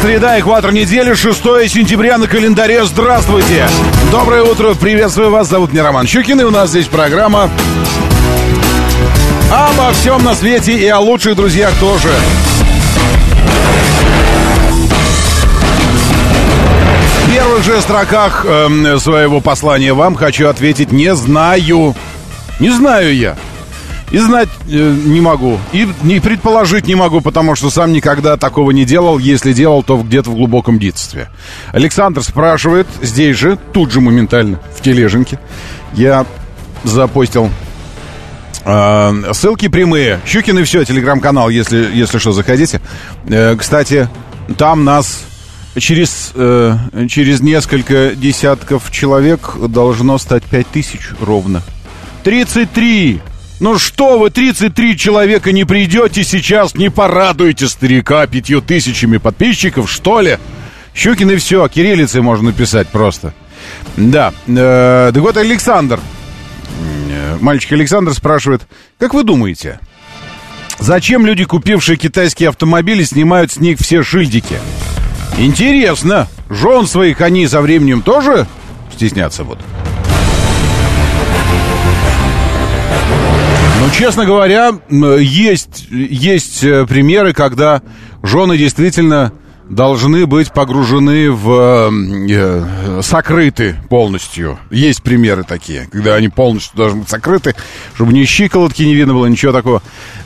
Среда, экватор недели, 6 сентября на календаре. Здравствуйте! Доброе утро, приветствую вас. Зовут меня Роман Щукин, и у нас здесь программа обо всем на свете и о лучших друзьях тоже. В первых же строках эм, своего послания вам хочу ответить «не знаю». Не знаю я. И знать э, не могу. И не предположить не могу, потому что сам никогда такого не делал. Если делал, то где-то в глубоком детстве. Александр спрашивает здесь же, тут же моментально, в тележеньке. Я запостил э, ссылки прямые. Щукин и все, телеграм-канал, если, если что, заходите. Э, кстати, там нас через, э, через несколько десятков человек должно стать 5000 ровно. 33! Ну что вы, 33 человека не придете сейчас, не порадуете старика пятью тысячами подписчиков, что ли? Щукин и все, кириллицей можно написать просто. Да, э, так вот Александр, э, мальчик Александр спрашивает, как вы думаете, зачем люди, купившие китайские автомобили, снимают с них все шильдики? Интересно, жен своих они со временем тоже стеснятся будут? Ну, честно говоря, есть, есть э, примеры, когда жены действительно должны быть погружены в... Э, сокрыты полностью. Есть примеры такие, когда они полностью должны быть сокрыты, чтобы ни щиколотки не видно было, ничего такого.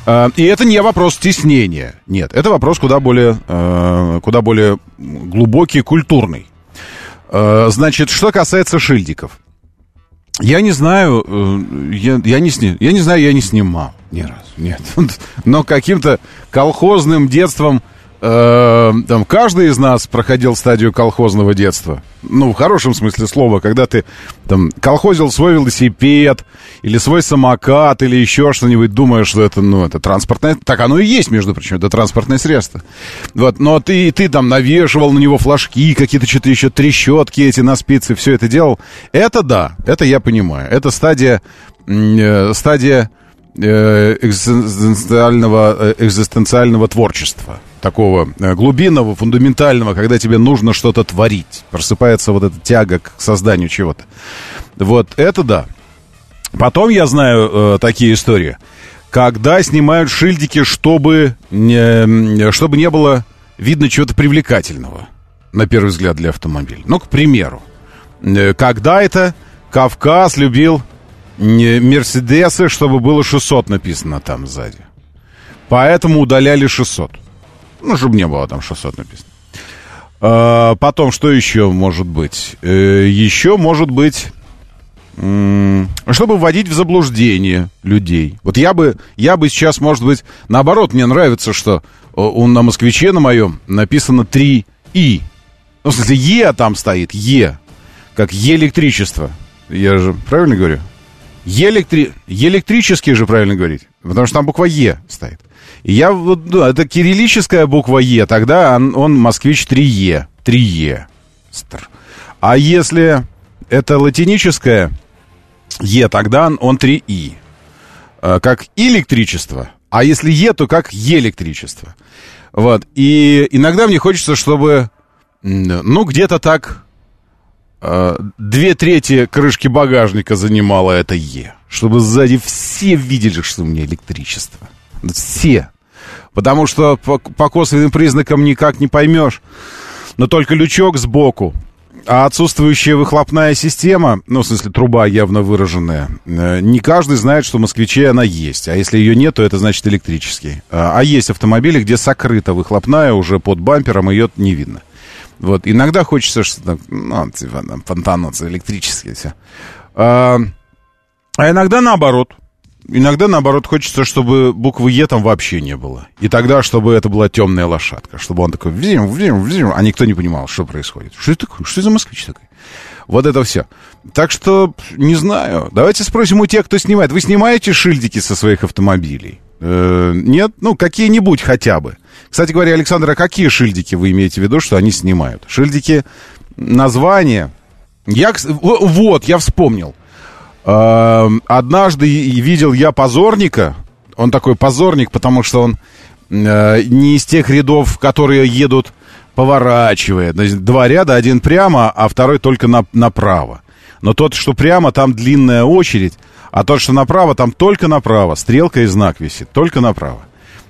Э, и это не вопрос стеснения. Нет, это вопрос куда более, э, куда более глубокий, культурный. Э, значит, что касается шильдиков. Я не знаю, э, я, я, не сни, я не знаю, я не снимал ни разу, нет. Но каким-то колхозным детством там каждый из нас проходил стадию колхозного детства. Ну, в хорошем смысле слова, когда ты там колхозил свой велосипед или свой самокат или еще что-нибудь, думая, что это, ну, это транспортное... Так оно и есть, между прочим, это транспортное средство. Вот, но ты, ты там навешивал на него флажки, какие-то что-то еще трещотки эти на спицы, все это делал. Это да, это я понимаю. Это стадия... Э, стадия э, экзистенциального, э, экзистенциального творчества такого э, глубинного, фундаментального, когда тебе нужно что-то творить. Просыпается вот эта тяга к созданию чего-то. Вот это да. Потом я знаю э, такие истории, когда снимают шильдики, чтобы не, чтобы не было видно чего-то привлекательного, на первый взгляд, для автомобиля. Ну, к примеру, э, когда это Кавказ любил Мерседесы, чтобы было 600 написано там сзади. Поэтому удаляли 600. Ну, чтобы не было там 600 написано. А, потом, что еще может быть? Э, еще может быть... Чтобы вводить в заблуждение людей. Вот я бы, я бы сейчас, может быть, наоборот, мне нравится, что он на москвиче на моем написано 3 И. Ну, в смысле, Е там стоит, Е. Как электричество. Я же правильно говорю? Електри... Электрический же правильно говорить. Потому что там буква Е стоит. Я вот, ну, это кириллическая буква Е, тогда он, он москвич 3Е. 3Е. А если это латиническое Е, тогда он 3И. А, как электричество. А если Е, то как электричество. Вот. И иногда мне хочется, чтобы, ну, где-то так а, две трети крышки багажника занимала это Е. Чтобы сзади все видели, что у меня электричество. Все. Потому что по, по косвенным признакам никак не поймешь. Но только лючок сбоку. А отсутствующая выхлопная система, ну, в смысле, труба явно выраженная, э, не каждый знает, что в москвиче она есть. А если ее нет, то это значит электрический. А, а есть автомобили, где сокрыта выхлопная уже под бампером, ее не видно. Вот, иногда хочется что-то, ну, типа, там, фонтануться электрически все. А, а иногда наоборот. Иногда, наоборот, хочется, чтобы буквы Е там вообще не было. И тогда, чтобы это была темная лошадка. Чтобы он такой, взим, взим, взим, а никто не понимал, что происходит. Что это такое? Что это за москвич такой? Вот это все. Так что, не знаю. Давайте спросим у тех, кто снимает. Вы снимаете шильдики со своих автомобилей? Э, нет? Ну, какие-нибудь хотя бы. Кстати говоря, Александр, а какие шильдики вы имеете в виду, что они снимают? Шильдики, название. Я, вот, я вспомнил. Э, однажды видел я позорника. Он такой позорник, потому что он э, не из тех рядов, которые едут поворачивая. Два ряда, один прямо, а второй только на, направо. Но тот, что прямо, там длинная очередь, а тот, что направо, там только направо. Стрелка и знак висит, только направо.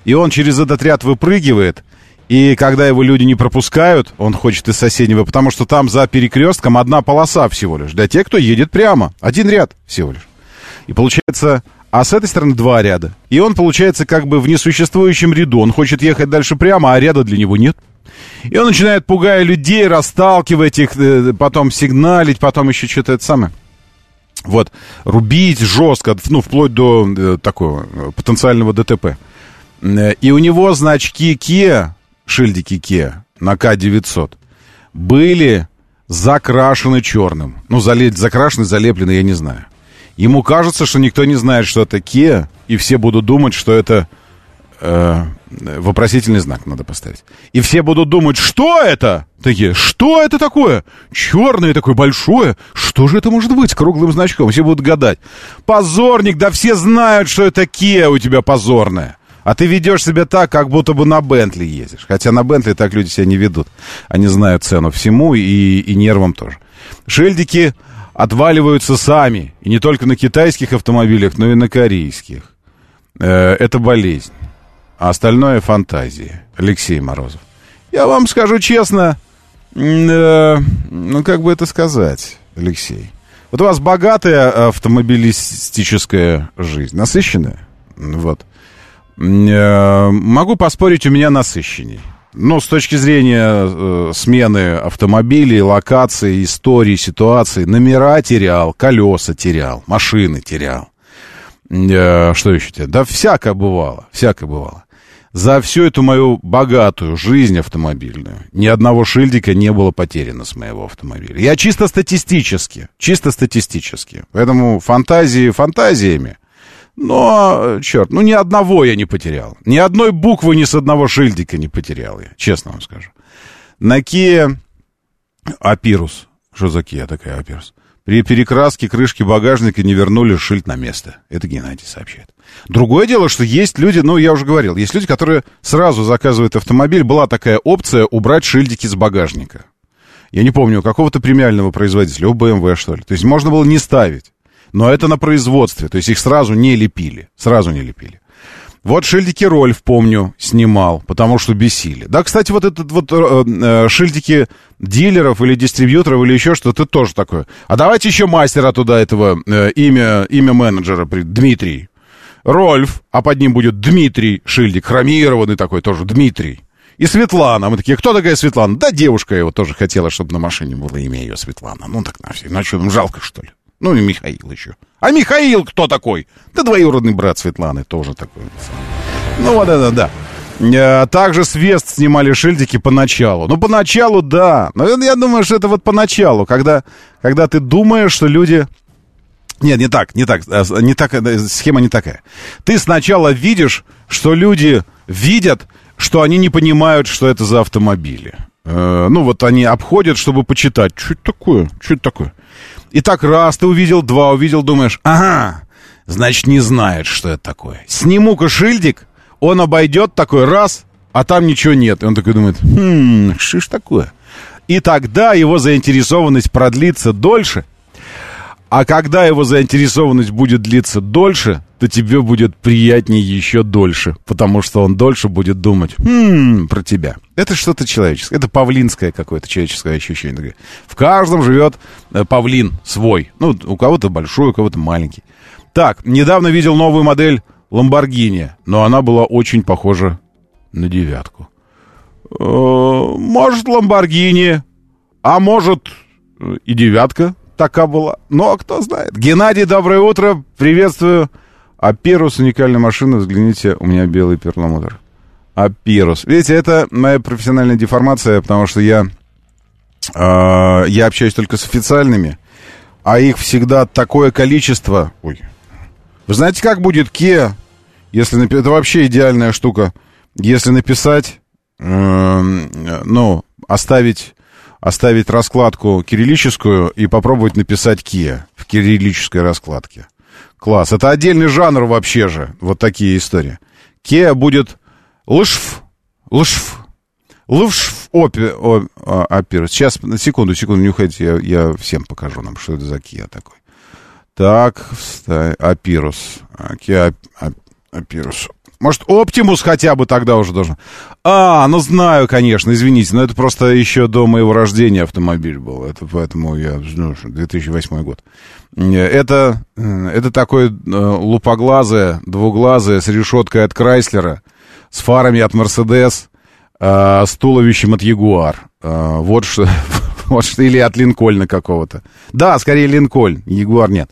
И он через этот ряд выпрыгивает, и когда его люди не пропускают, он хочет из соседнего, потому что там за перекрестком одна полоса всего лишь. Для тех, кто едет прямо. Один ряд всего лишь. И получается, а с этой стороны два ряда. И он, получается, как бы в несуществующем ряду. Он хочет ехать дальше прямо, а ряда для него нет. И он начинает, пугая людей, расталкивать их, э, потом сигналить, потом еще что-то это самое. Вот, рубить жестко, ну, вплоть до э, такого э, потенциального ДТП. И у него значки Kia, шильдики Kia на К-900 были закрашены черным. Ну, зале... закрашены, залеплены, я не знаю. Ему кажется, что никто не знает, что это Kia, и все будут думать, что это э, вопросительный знак надо поставить. И все будут думать, что это? Такие, что это такое? Черное такое большое. Что же это может быть с круглым значком? Все будут гадать. Позорник, да все знают, что это Kia у тебя позорная. А ты ведешь себя так, как будто бы на Бентли ездишь. Хотя на Бентли так люди себя не ведут. Они знают цену всему и, и нервам тоже. Шильдики отваливаются сами. И не только на китайских автомобилях, но и на корейских. Э, это болезнь а остальное фантазии. Алексей Морозов. Я вам скажу честно, э, ну как бы это сказать, Алексей. Вот у вас богатая автомобилистическая жизнь, насыщенная. Вот. Э, могу поспорить, у меня насыщенней. Ну, с точки зрения э, смены автомобилей, локаций, истории, ситуации, номера терял, колеса терял, машины терял. Э, что еще терял? Да всякое бывало, всякое бывало. За всю эту мою богатую жизнь автомобильную ни одного шильдика не было потеряно с моего автомобиля. Я чисто статистически, чисто статистически. Поэтому фантазии фантазиями. Но, черт, ну ни одного я не потерял. Ни одной буквы ни с одного шильдика не потерял я, честно вам скажу. На Kia Апирус. Что за Kia такая Апирус? При перекраске крышки багажника не вернули шильд на место. Это Геннадий сообщает. Другое дело, что есть люди, ну, я уже говорил, есть люди, которые сразу заказывают автомобиль. Была такая опция убрать шильдики с багажника. Я не помню, какого-то премиального производителя, у BMW, что ли. То есть можно было не ставить. Но это на производстве. То есть их сразу не лепили. Сразу не лепили. Вот шильдики Рольф, помню, снимал, потому что бесили. Да, кстати, вот этот вот э, э, шильдики дилеров или дистрибьюторов или еще что-то тоже такое. А давайте еще мастера туда этого, э, имя, имя менеджера, Дмитрий. Рольф, а под ним будет Дмитрий Шильдик, хромированный такой тоже, Дмитрий. И Светлана. Мы такие, кто такая Светлана? Да девушка его тоже хотела, чтобы на машине было имя ее Светлана. Ну так на все. Ну жалко, что ли? Ну и Михаил еще. А Михаил кто такой? Да двоюродный брат Светланы тоже такой. Ну вот это да. А также с Вест снимали шильдики поначалу. Ну, поначалу, да. Но я думаю, что это вот поначалу, когда, когда ты думаешь, что люди... Нет, не так, не так, э, не так, э, схема не такая. Ты сначала видишь, что люди видят, что они не понимают, что это за автомобили. Э, ну, вот они обходят, чтобы почитать. Что это такое? Что это такое? И так раз ты увидел, два увидел, думаешь, ага, значит, не знает, что это такое. Сниму-ка шильдик, он обойдет такой раз, а там ничего нет. И он такой думает, хм, что ж такое? И тогда его заинтересованность продлится дольше. А когда его заинтересованность будет длиться дольше, то тебе будет приятнее еще дольше, потому что он дольше будет думать хм, про тебя. Это что-то человеческое, это павлинское какое-то человеческое ощущение. В каждом живет э, павлин свой. Ну, у кого-то большой, у кого-то маленький. Так, недавно видел новую модель Ламборгини, но она была очень похожа на девятку. Э, может, Ламборгини, а может и девятка такая была. Ну, а кто знает. Геннадий, доброе утро, приветствую. Апирус уникальная машина, взгляните, у меня белый перламутр. Апирус. Видите, это моя профессиональная деформация, потому что я, э, я общаюсь только с официальными, а их всегда такое количество. Ой. Вы знаете, как будет Kia, если написать... Это вообще идеальная штука. Если написать, э, ну, оставить, оставить раскладку кириллическую и попробовать написать Kia в кириллической раскладке. Класс. Это отдельный жанр вообще же. Вот такие истории. Кеа будет лышф. Лышф. Лышф опи, о, о, опер. Сейчас, секунду, секунду, не уходите, я, я всем покажу нам, что это за Кеа такой. Так, Апирус. Кеа Апирус. Может, Оптимус хотя бы тогда уже должен. А, ну знаю, конечно, извините, но это просто еще до моего рождения автомобиль был. Это поэтому я, ну, 2008 год. Это, это такое э, лупоглазое, двуглазое, с решеткой от Крайслера, с фарами от Мерседес, э, с туловищем от Ягуар. Э, вот что, вот что, или от Линкольна какого-то. Да, скорее Линкольн, Ягуар нет.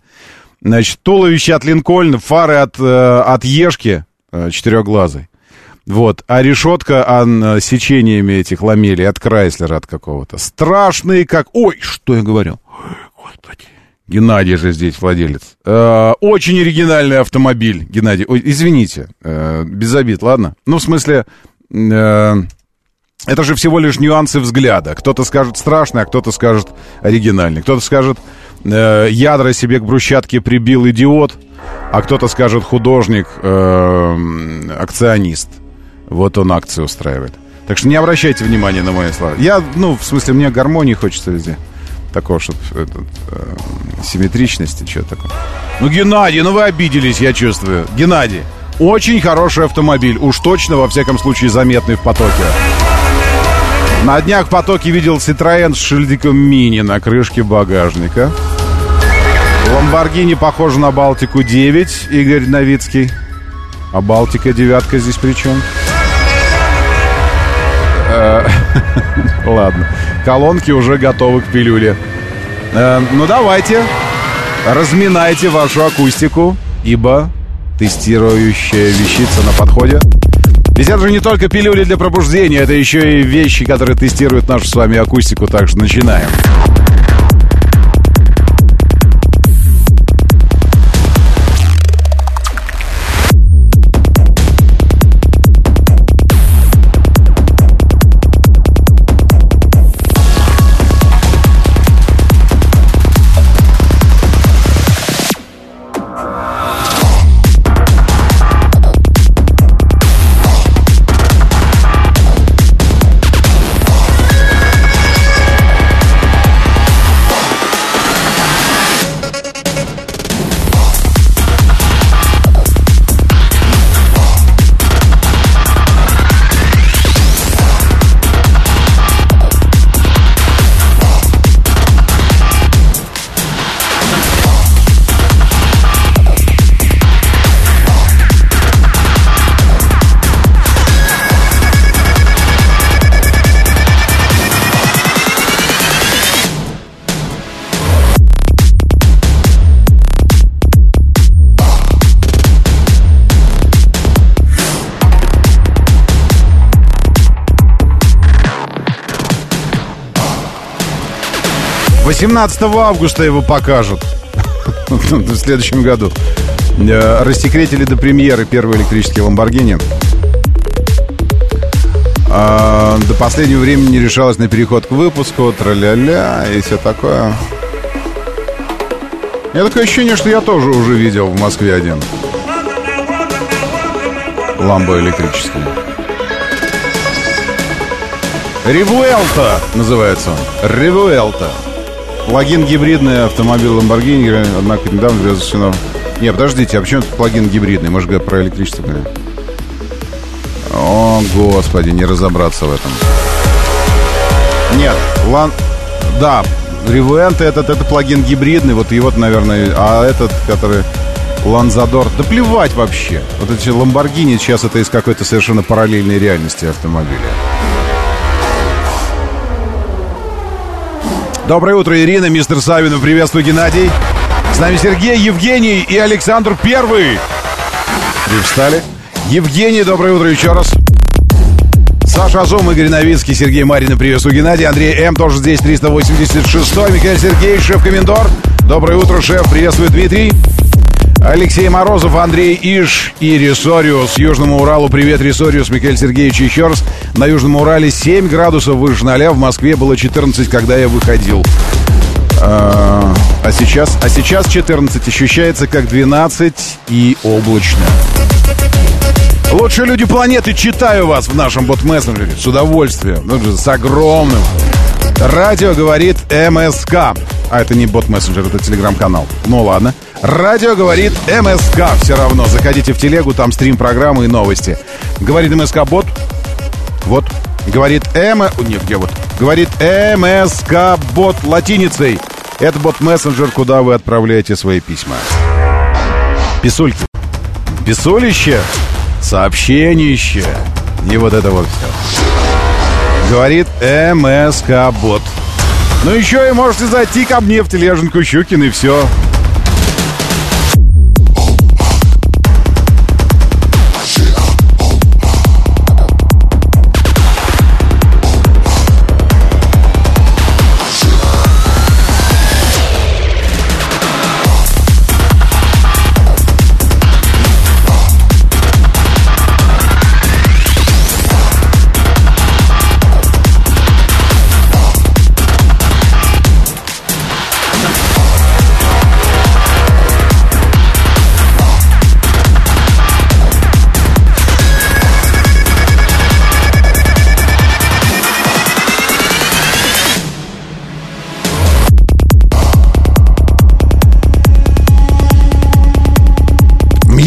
Значит, туловище от Линкольна, фары от, от Ешки, Э, четырехглазый. Вот. А решетка ан, э, сечениями этих ламелей от Крайслера от какого-то. Страшные как... Ой, что я говорил? Господи. Геннадий же здесь владелец. Э, очень оригинальный автомобиль, Геннадий. Ой, извините, э, без обид, ладно? Ну, в смысле, э, это же всего лишь нюансы взгляда. Кто-то скажет страшный, а кто-то скажет оригинальный. Кто-то скажет, э, ядра себе к брусчатке прибил идиот, а кто-то скажет художник, э, акционист. Вот он акции устраивает. Так что не обращайте внимания на мои слова. Я, ну, в смысле, мне гармонии хочется везде. Такого, чтобы этот, э, симметричности, что такое. Ну, Геннадий, ну вы обиделись, я чувствую. Геннадий, очень хороший автомобиль. Уж точно, во всяком случае, заметный в потоке. На днях в потоке видел Citroёn с шильдиком мини на крышке багажника. Ламборгини похоже на Балтику 9, Игорь Новицкий. А Балтика девятка здесь при чем? Э, ладно. Колонки уже готовы к пилюле. Э, ну давайте, разминайте вашу акустику, ибо тестирующая вещица на подходе. Ведь это же не только пилюли для пробуждения, это еще и вещи, которые тестируют нашу с вами акустику. Так что начинаем. 18 августа его покажут. В следующем году. Э, рассекретили до премьеры первый электрический Ламборгини. А, до последнего времени не решалось на переход к выпуску, тра-ля-ля и все такое. Я такое ощущение, что я тоже уже видел в Москве один. Ламбо электрический. Ревуэлта называется он. Ревуэлта. Плагин гибридный автомобиль Lamborghini, однако недавно разрешено... Не, подождите, а почему это плагин гибридный? Мы же про электричество. О, господи, не разобраться в этом. Нет, лан... Да, Ревуэнт этот, это плагин гибридный, вот его, наверное, а этот, который Ланзадор, да плевать вообще. Вот эти Ламборгини сейчас это из какой-то совершенно параллельной реальности автомобиля. Доброе утро, Ирина, мистер Савинов, приветствую, Геннадий. С нами Сергей, Евгений и Александр Первый. Привстали. Евгений, доброе утро еще раз. Саша Азум, Игорь Новицкий, Сергей Марин, приветствую Геннадий, Андрей М. тоже здесь, 386 Михаил Сергеевич, шеф-комендор. Доброе утро, шеф, приветствую Дмитрий. Алексей Морозов, Андрей Иш и Ресориус. Южному Уралу привет, Ресориус, Михаил Сергеевич еще раз. На Южном Урале 7 градусов выше 0, в Москве было 14, когда я выходил. А, а сейчас, а сейчас 14 ощущается как 12 и облачно. Лучшие люди планеты, читаю вас в нашем бот-мессенджере с удовольствием, ну, с огромным. Радио говорит МСК. А это не бот-мессенджер, это телеграм-канал. Ну ладно. Радио говорит МСК все равно. Заходите в телегу, там стрим программы и новости. Говорит МСК бот. Вот. Говорит М... Нет, где вот? Говорит МСК бот латиницей. Это бот-мессенджер, куда вы отправляете свои письма. Писульки. Писулище. Сообщенище. И вот это вот все. Говорит МСК бот. Ну еще и можете зайти ко мне в тележенку Щукин и все.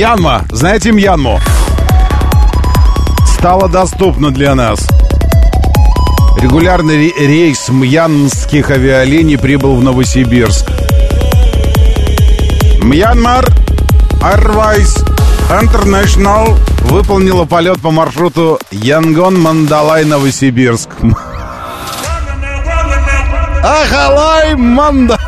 Мьянма. Знаете Мьянму? Стало доступно для нас. Регулярный рейс мьянмских авиалиний прибыл в Новосибирск. Мьянмар Airways International выполнила полет по маршруту Янгон-Мандалай-Новосибирск. Ахалай Манда...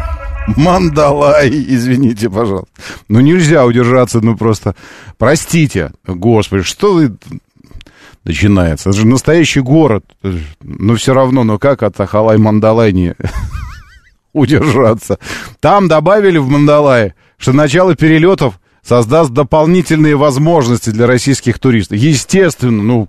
Мандалай, извините, пожалуйста. Ну, нельзя удержаться, ну, просто... Простите, господи, что вы... Начинается. Это же настоящий город. Но все равно, ну как от Ахалай Мандалай не удержаться? Там добавили в Мандалае, что начало перелетов создаст дополнительные возможности для российских туристов. Естественно, ну,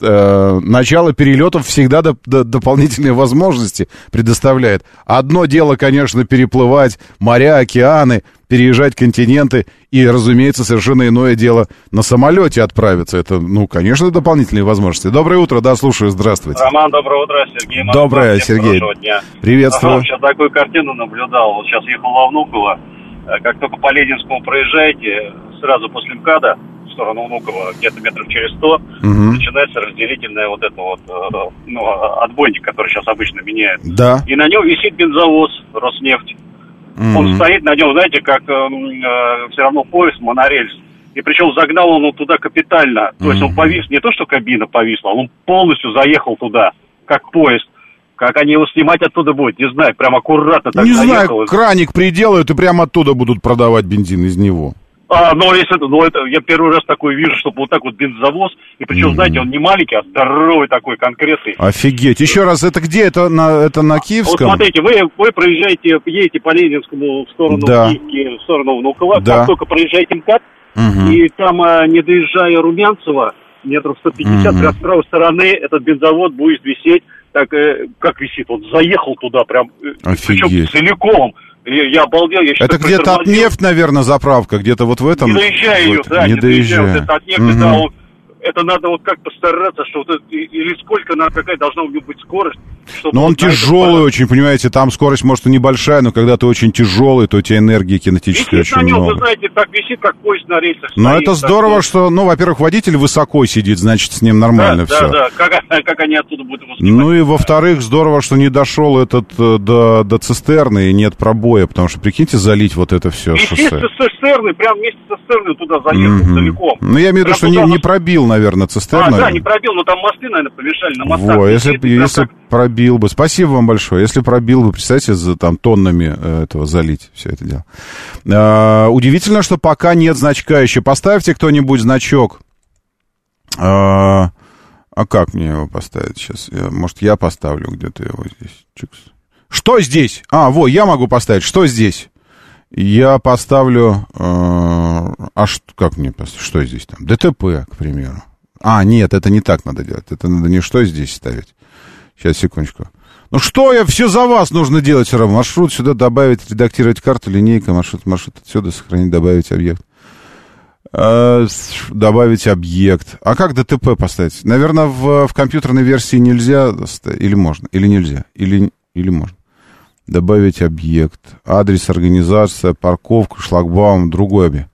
э, начало перелетов всегда до, до, дополнительные возможности предоставляет. Одно дело, конечно, переплывать моря, океаны, переезжать континенты, и, разумеется, совершенно иное дело на самолете отправиться. Это, ну, конечно, дополнительные возможности. Доброе утро, да, слушаю, здравствуйте. Роман, доброе утро, Сергей. Москва, доброе, Сергей. Дня. Приветствую. Ага, сейчас такую картину наблюдал. Вот сейчас ехал во Внуково, Э, как только по Ленинскому проезжаете, сразу после МКАДа, в сторону Внуково, где-то метров через сто, угу. начинается разделительная вот это вот, э, ну, отбойник, который сейчас обычно меняют. Да. И на нем висит бензовоз Роснефть. Угу. Он стоит на нем, знаете, как э, э, все равно поезд, монорельс. И причем загнал он туда капитально. То есть он повис, не то что кабина повисла, он полностью заехал туда, как поезд. Как они его снимать оттуда будут, не знаю, прям аккуратно так Не заехал. знаю, краник приделают и прямо оттуда будут продавать бензин из него. А, но если это, ну это, я первый раз такой вижу, чтобы вот так вот бензовоз, и причем, mm-hmm. знаете, он не маленький, а здоровый такой, конкретный. Офигеть. Еще раз, это где? Это на, это на Киевском? Вот смотрите, вы, вы проезжаете, едете по Ленинскому в сторону да. Киевки, в сторону Внуково, да. как только проезжаете МКАД, mm-hmm. и там, а, не доезжая Румянцева, метров 150, mm-hmm. с правой стороны этот бензовод будет висеть так э, как висит, он заехал туда прям, э, Офигеть. причем целиком. Я, обалдел. Я это где-то от нефть, наверное, заправка, где-то вот в этом. Не доезжая ее, да, не, не доезжая. Вот это от нефти, угу. да, он, это надо вот как постараться, что вот это, или сколько, на какая должна у него быть скорость. Но он тяжелый очень, понимаете, там скорость может и небольшая, но когда ты очень тяжелый, то у тебя энергии кинетической очень на нем, много. вы знаете, так висит, как поезд на рельсах. Но стоит, это здорово, так, что, ну, во-первых, водитель высоко сидит, значит, с ним нормально да, все. Да, да, как, как они оттуда будут его Ну и во-вторых, здорово, что не дошел этот э, до, до цистерны и нет пробоя, потому что, прикиньте, залить вот это все шоссе. Вместе с цистерной, прям вместе с цистерной туда заехал mm-hmm. целиком. Ну, я имею в виду, что не, не пробил, наверное, цистерну. А, да, не пробил, но там мосты, наверное, помешали на мостах. Во, если, если, как пробил бы. Спасибо вам большое. Если пробил бы, представьте, за там тоннами э, этого залить все это дело. Э, удивительно, что пока нет значка еще. Поставьте кто-нибудь значок. Э, а как мне его поставить сейчас? Я, может, я поставлю где-то его здесь. Чикс. Что здесь? А, вот, я могу поставить. Что здесь? Я поставлю... Э, а что, как мне поставить? Что здесь там? ДТП, к примеру. А, нет, это не так надо делать. Это надо не что здесь ставить. Сейчас, секундочку. Ну что я, все за вас нужно делать все равно. Маршрут сюда добавить, редактировать карту, линейка, маршрут, маршрут отсюда, сохранить, добавить объект. А, добавить объект. А как ДТП поставить? Наверное, в, в компьютерной версии нельзя, или можно, или нельзя, или, или можно. Добавить объект. Адрес, организация, парковка, шлагбаум, другой объект.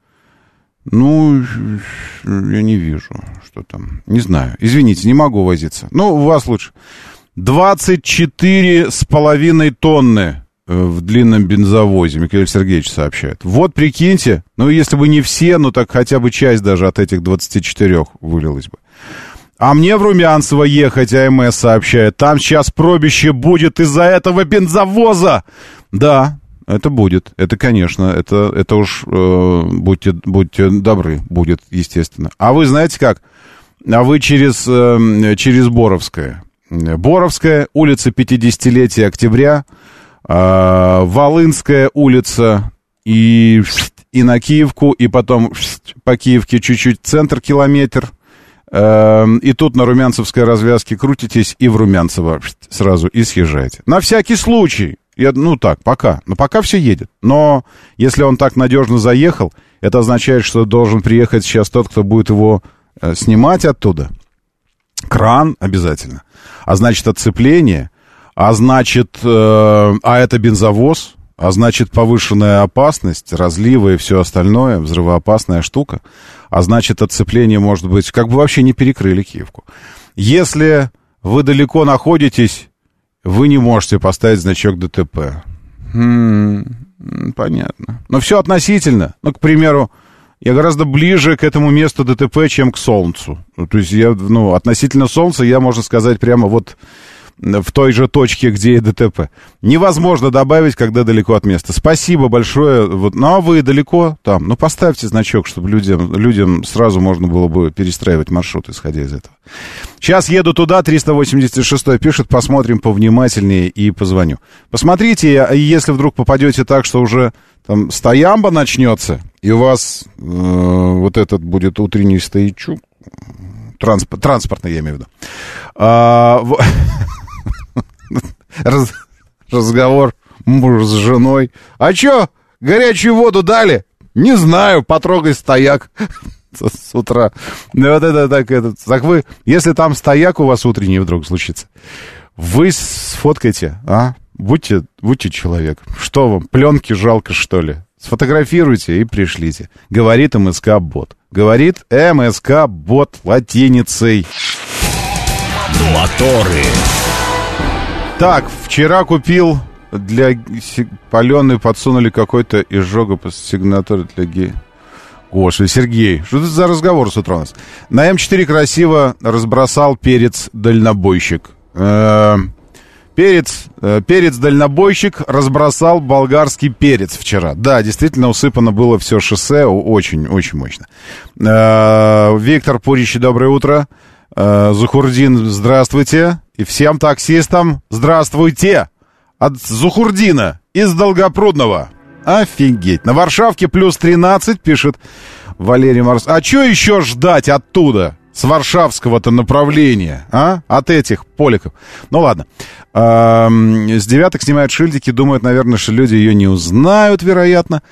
Ну, я не вижу, что там. Не знаю. Извините, не могу возиться. Ну, у вас лучше. 24 с половиной тонны э, в длинном бензовозе, Михаил Сергеевич сообщает. Вот прикиньте, ну если бы не все, ну так хотя бы часть даже от этих 24 вылилась бы. А мне в Румянцево ехать, АМС сообщает. Там сейчас пробище будет из-за этого бензовоза. Да, это будет. Это, конечно, это, это уж э, будьте, будьте добры, будет, естественно. А вы знаете как? А вы через, э, через Боровское. Боровская, улица 50-летия октября, э, Волынская улица и, и на Киевку, и потом по Киевке чуть-чуть центр километр. Э, и тут на Румянцевской развязке крутитесь и в Румянцево сразу и съезжаете. На всякий случай. Я, ну так, пока. Но пока все едет. Но если он так надежно заехал, это означает, что должен приехать сейчас тот, кто будет его э, снимать оттуда. Кран обязательно. А значит, отцепление. А значит, э, а это бензовоз. А значит, повышенная опасность, разливы и все остальное, взрывоопасная штука. А значит, отцепление может быть... Как бы вообще не перекрыли Киевку. Если вы далеко находитесь вы не можете поставить значок ДТП. Хм, понятно. Но все относительно. Ну, к примеру, я гораздо ближе к этому месту ДТП, чем к Солнцу. То есть я, ну, относительно Солнца я, можно сказать, прямо вот в той же точке, где и ДТП. Невозможно добавить, когда далеко от места. Спасибо большое. Вот, ну, а вы далеко там? Ну, поставьте значок, чтобы людям, людям сразу можно было бы перестраивать маршрут, исходя из этого. Сейчас еду туда, 386 пишет, посмотрим повнимательнее и позвоню. Посмотрите, если вдруг попадете так, что уже там стоямба начнется, и у вас э, вот этот будет утренний стоячок, транспорт, транспортный, я имею в виду. А, раз, разговор муж с женой. А чё, горячую воду дали? Не знаю, потрогай стояк с утра. Ну, вот это так, это, так вы, если там стояк у вас утренний вдруг случится, вы сфоткайте, а? Будьте, будьте человек. Что вам, пленки жалко, что ли? Сфотографируйте и пришлите. Говорит МСК-бот. Говорит МСК-бот латиницей. Моторы. Так, вчера купил для паленой подсунули какой-то изжога по сигнатуре для гея. Господи, Сергей, что это за разговор с утра у нас? На М4 красиво разбросал перец-дальнобойщик. Э -э перец, э перец-дальнобойщик разбросал болгарский перец вчера. Да, действительно усыпано было все шоссе, очень-очень мощно. Э Виктор Пурич, доброе утро. Э Захурдин, здравствуйте. И всем таксистам здравствуйте! От Зухурдина из Долгопрудного. Офигеть. На Варшавке плюс 13, пишет Валерий Марс. А что еще ждать оттуда? С варшавского-то направления, а? От этих поликов. Ну ладно. с девяток снимают шильдики, думают, наверное, что люди ее не узнают, вероятно.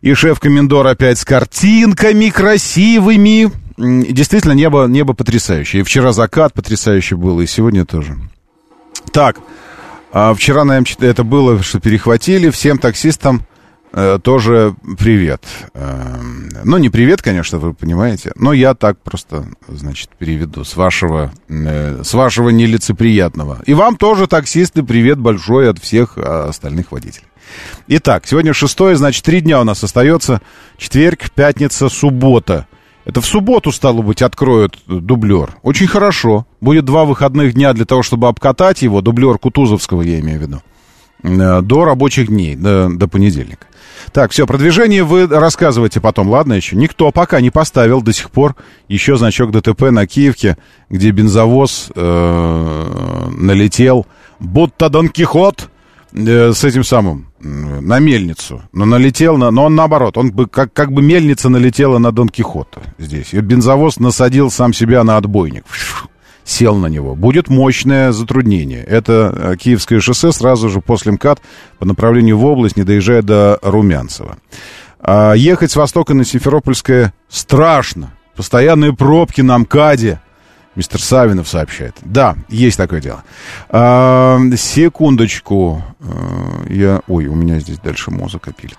И шеф-комендор опять с картинками красивыми. Действительно, небо, небо потрясающее. И вчера закат потрясающий был, и сегодня тоже. Так, а вчера на М4 это было, что перехватили. Всем таксистам э, тоже привет. Э, ну, не привет, конечно, вы понимаете, но я так просто, значит, переведу с вашего, э, с вашего нелицеприятного. И вам тоже, таксисты, привет большой от всех остальных водителей. Итак, сегодня шестое, значит, три дня у нас остается. Четверг, пятница, суббота. Это в субботу, стало быть, откроют дублер. Очень хорошо. Будет два выходных дня для того, чтобы обкатать его, дублер Кутузовского, я имею в виду, э, до рабочих дней, до, до понедельника. Так, все, продвижение вы рассказывайте потом, ладно еще? Никто пока не поставил до сих пор еще значок ДТП на Киевке, где бензовоз э, налетел, будто Дон Кихот э, с этим самым, на мельницу. Но налетел на... Но он наоборот, он бы, как, как бы мельница налетела на Дон Кихота здесь. И бензовоз насадил сам себя на отбойник сел на него. Будет мощное затруднение. Это э, Киевское шоссе сразу же после МКАД по направлению в область, не доезжая до Румянцева. А ехать с востока на Симферопольское страшно. Постоянные пробки на МКАДе. Мистер Савинов сообщает. Да, есть такое дело. А, секундочку. А, я... Ой, у меня здесь дальше музыка пилит.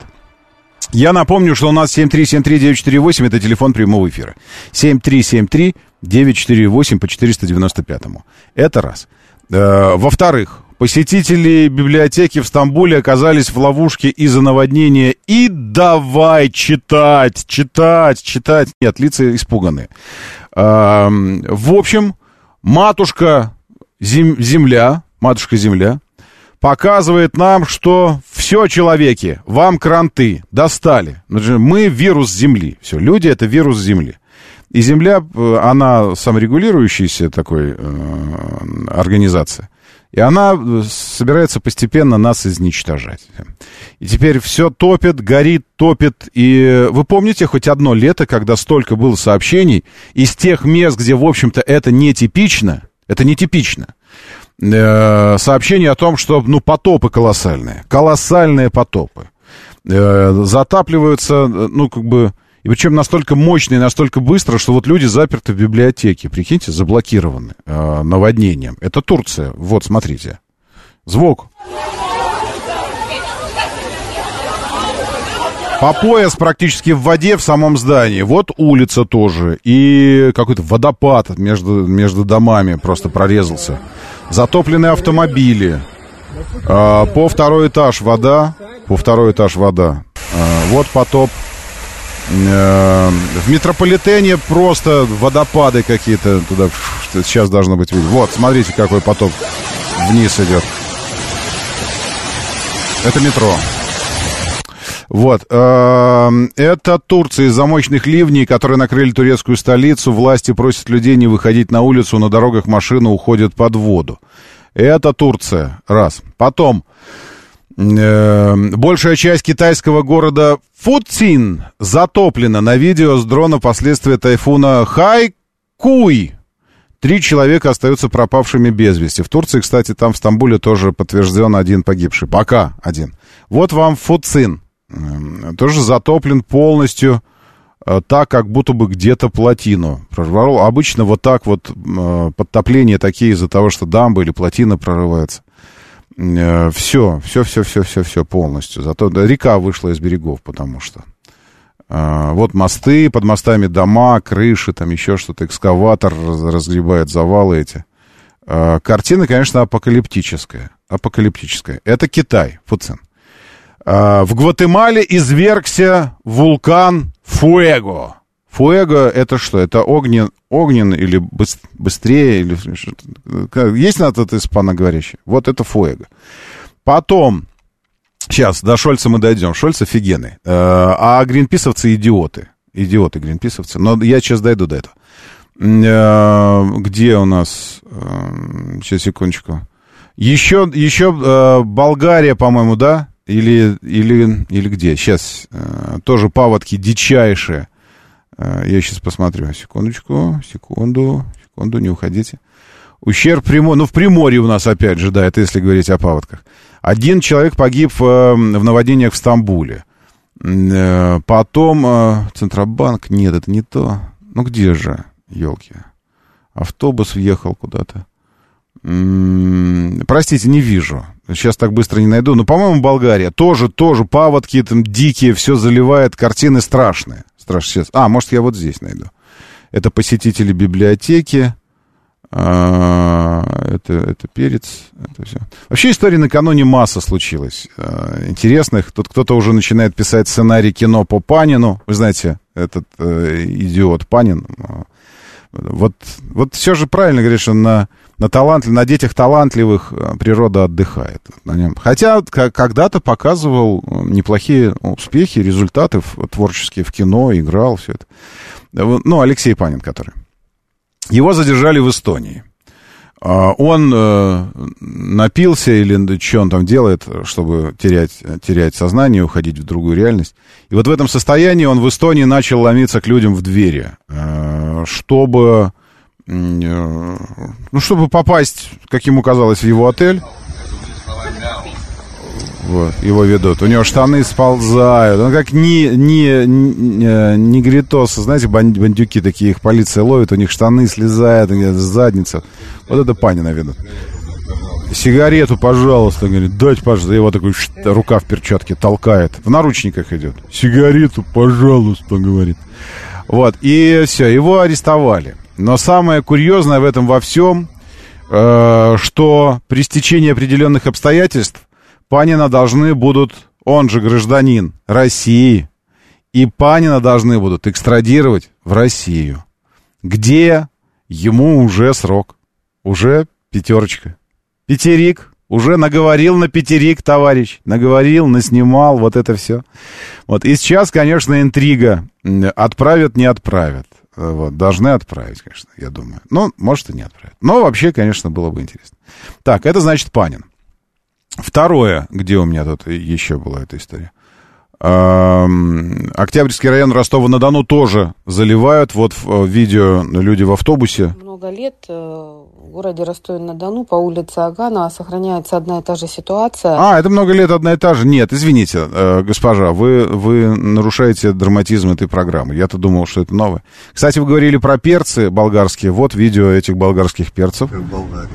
Я напомню, что у нас 7373948, это телефон прямого эфира. 7373-948 по 495. Это раз. Э, во-вторых, посетители библиотеки в Стамбуле оказались в ловушке из-за наводнения. И давай читать, читать, читать. Нет, лица испуганные. Э, в общем, матушка зем, Земля, матушка Земля, показывает нам, что все, человеки, вам кранты достали. Мы вирус Земли. Все, люди — это вирус Земли. И Земля, э, она саморегулирующаяся такой э, организация. И она э, собирается постепенно нас изничтожать. И теперь все топит, горит, топит. И вы помните хоть одно лето, когда столько было сообщений из тех мест, где, в общем-то, это нетипично, это нетипично, э, сообщение о том, что, ну, потопы колоссальные, колоссальные потопы. Э, затапливаются, ну, как бы, и причем настолько мощно и настолько быстро, что вот люди заперты в библиотеке, прикиньте, заблокированы э, наводнением. Это Турция. Вот, смотрите. Звук. По пояс практически в воде в самом здании. Вот улица тоже. И какой-то водопад между, между домами просто прорезался. Затопленные автомобили. А, по второй этаж вода. По второй этаж вода. А, вот потоп. А, в метрополитене просто водопады какие-то туда. Сейчас должно быть видно. Вот, смотрите, какой потоп вниз идет. Это метро. Вот. Эм, это Турция из-за мощных ливней, которые накрыли турецкую столицу. Власти просят людей не выходить на улицу, на дорогах машины уходят под воду. Это Турция. Раз. Потом. Эм, большая часть китайского города Фуцин затоплена на видео с дрона последствия тайфуна Хайкуй. Три человека остаются пропавшими без вести. В Турции, кстати, там в Стамбуле тоже подтвержден один погибший. Пока один. Вот вам Фуцин. Эм, тоже затоплен полностью э, так, как будто бы где-то плотину прорвало. Обычно вот так вот э, подтопления такие из-за того, что дамба или плотина прорывается. Все, все, все, все, все, все полностью. Зато да, река вышла из берегов, потому что э, вот мосты, под мостами дома, крыши, там еще что-то, экскаватор разгребает завалы эти. Картина, конечно, апокалиптическая. Апокалиптическая. Это Китай, Фуцин. А, в Гватемале извергся вулкан Фуэго. Фуэго это что? Это огнен, огнен или быстрее? Или, есть на этот испаноговорящий? Вот это Фуэго. Потом, сейчас, до Шольца мы дойдем. Шольц офигенный. А, а гринписовцы идиоты. Идиоты гринписовцы. Но я сейчас дойду до этого. А, где у нас... Сейчас, секундочку. Еще, еще Болгария, по-моему, да? Или, или, или где? Сейчас э, тоже паводки дичайшие. Э, я сейчас посмотрю. Секундочку, секунду, секунду, не уходите. Ущерб прямо, ну в Приморье у нас опять же, да, это если говорить о паводках. Один человек погиб в наводнениях в Стамбуле. Э, потом э, Центробанк, нет, это не то. Ну где же, елки? Автобус въехал куда-то. Простите, не вижу. Сейчас так быстро не найду. Но, по-моему, Болгария тоже, тоже паводки там дикие, все заливает, картины страшные. Сейчас. А, может, я вот здесь найду. Это посетители библиотеки. А, это, это перец. Это все. Вообще история накануне масса случилась. А, интересных. Тут кто-то уже начинает писать сценарий кино по Панину. Вы знаете, этот э, идиот Панин Вот, вот все же правильно говоришь, что на, на, талант, на детях талантливых э, природа отдыхает. На нем. Хотя когда-то показывал э, неплохие успехи, результаты творческие в кино, играл, все это. Ну, Алексей Панин, который. Его задержали в Эстонии. А, он э, напился или что он там делает, чтобы терять, терять сознание, уходить в другую реальность. И вот в этом состоянии он в Эстонии начал ломиться к людям в двери, э, чтобы, э, ну, чтобы попасть, как ему казалось, в его отель. Вот, его ведут. У него штаны сползают. Он как не, не, не, э, не гритосы, знаете, бандюки такие, их полиция ловит, у них штаны слезают, задница. Вот это Панина ведут. Сигарету, пожалуйста, говорит, дать, пожалуйста. Его такой рука в перчатке толкает. В наручниках идет. Сигарету, пожалуйста, говорит. Вот, и все, его арестовали. Но самое курьезное в этом во всем, э, что при стечении определенных обстоятельств Панина должны будут, он же гражданин России, и Панина должны будут экстрадировать в Россию, где ему уже срок, уже пятерочка. Пятерик, уже наговорил на пятерик, товарищ, наговорил, наснимал, вот это все. Вот, и сейчас, конечно, интрига, отправят, не отправят. Вот, должны отправить, конечно, я думаю. Ну, может, и не отправят. Но вообще, конечно, было бы интересно. Так, это значит Панин. Второе, где у меня тут еще была эта история. Октябрьский район Ростова-на-Дону тоже заливают. Вот э, видео люди в автобусе. Много лет э, в городе Ростове-на-Дону по улице Аганова сохраняется одна и та же ситуация. А, это много лет одна и та же? Нет, извините, э, госпожа, вы, вы нарушаете драматизм этой программы. Я-то думал, что это новое. Кстати, вы говорили про перцы болгарские. Вот видео этих болгарских перцев. В Болгарии.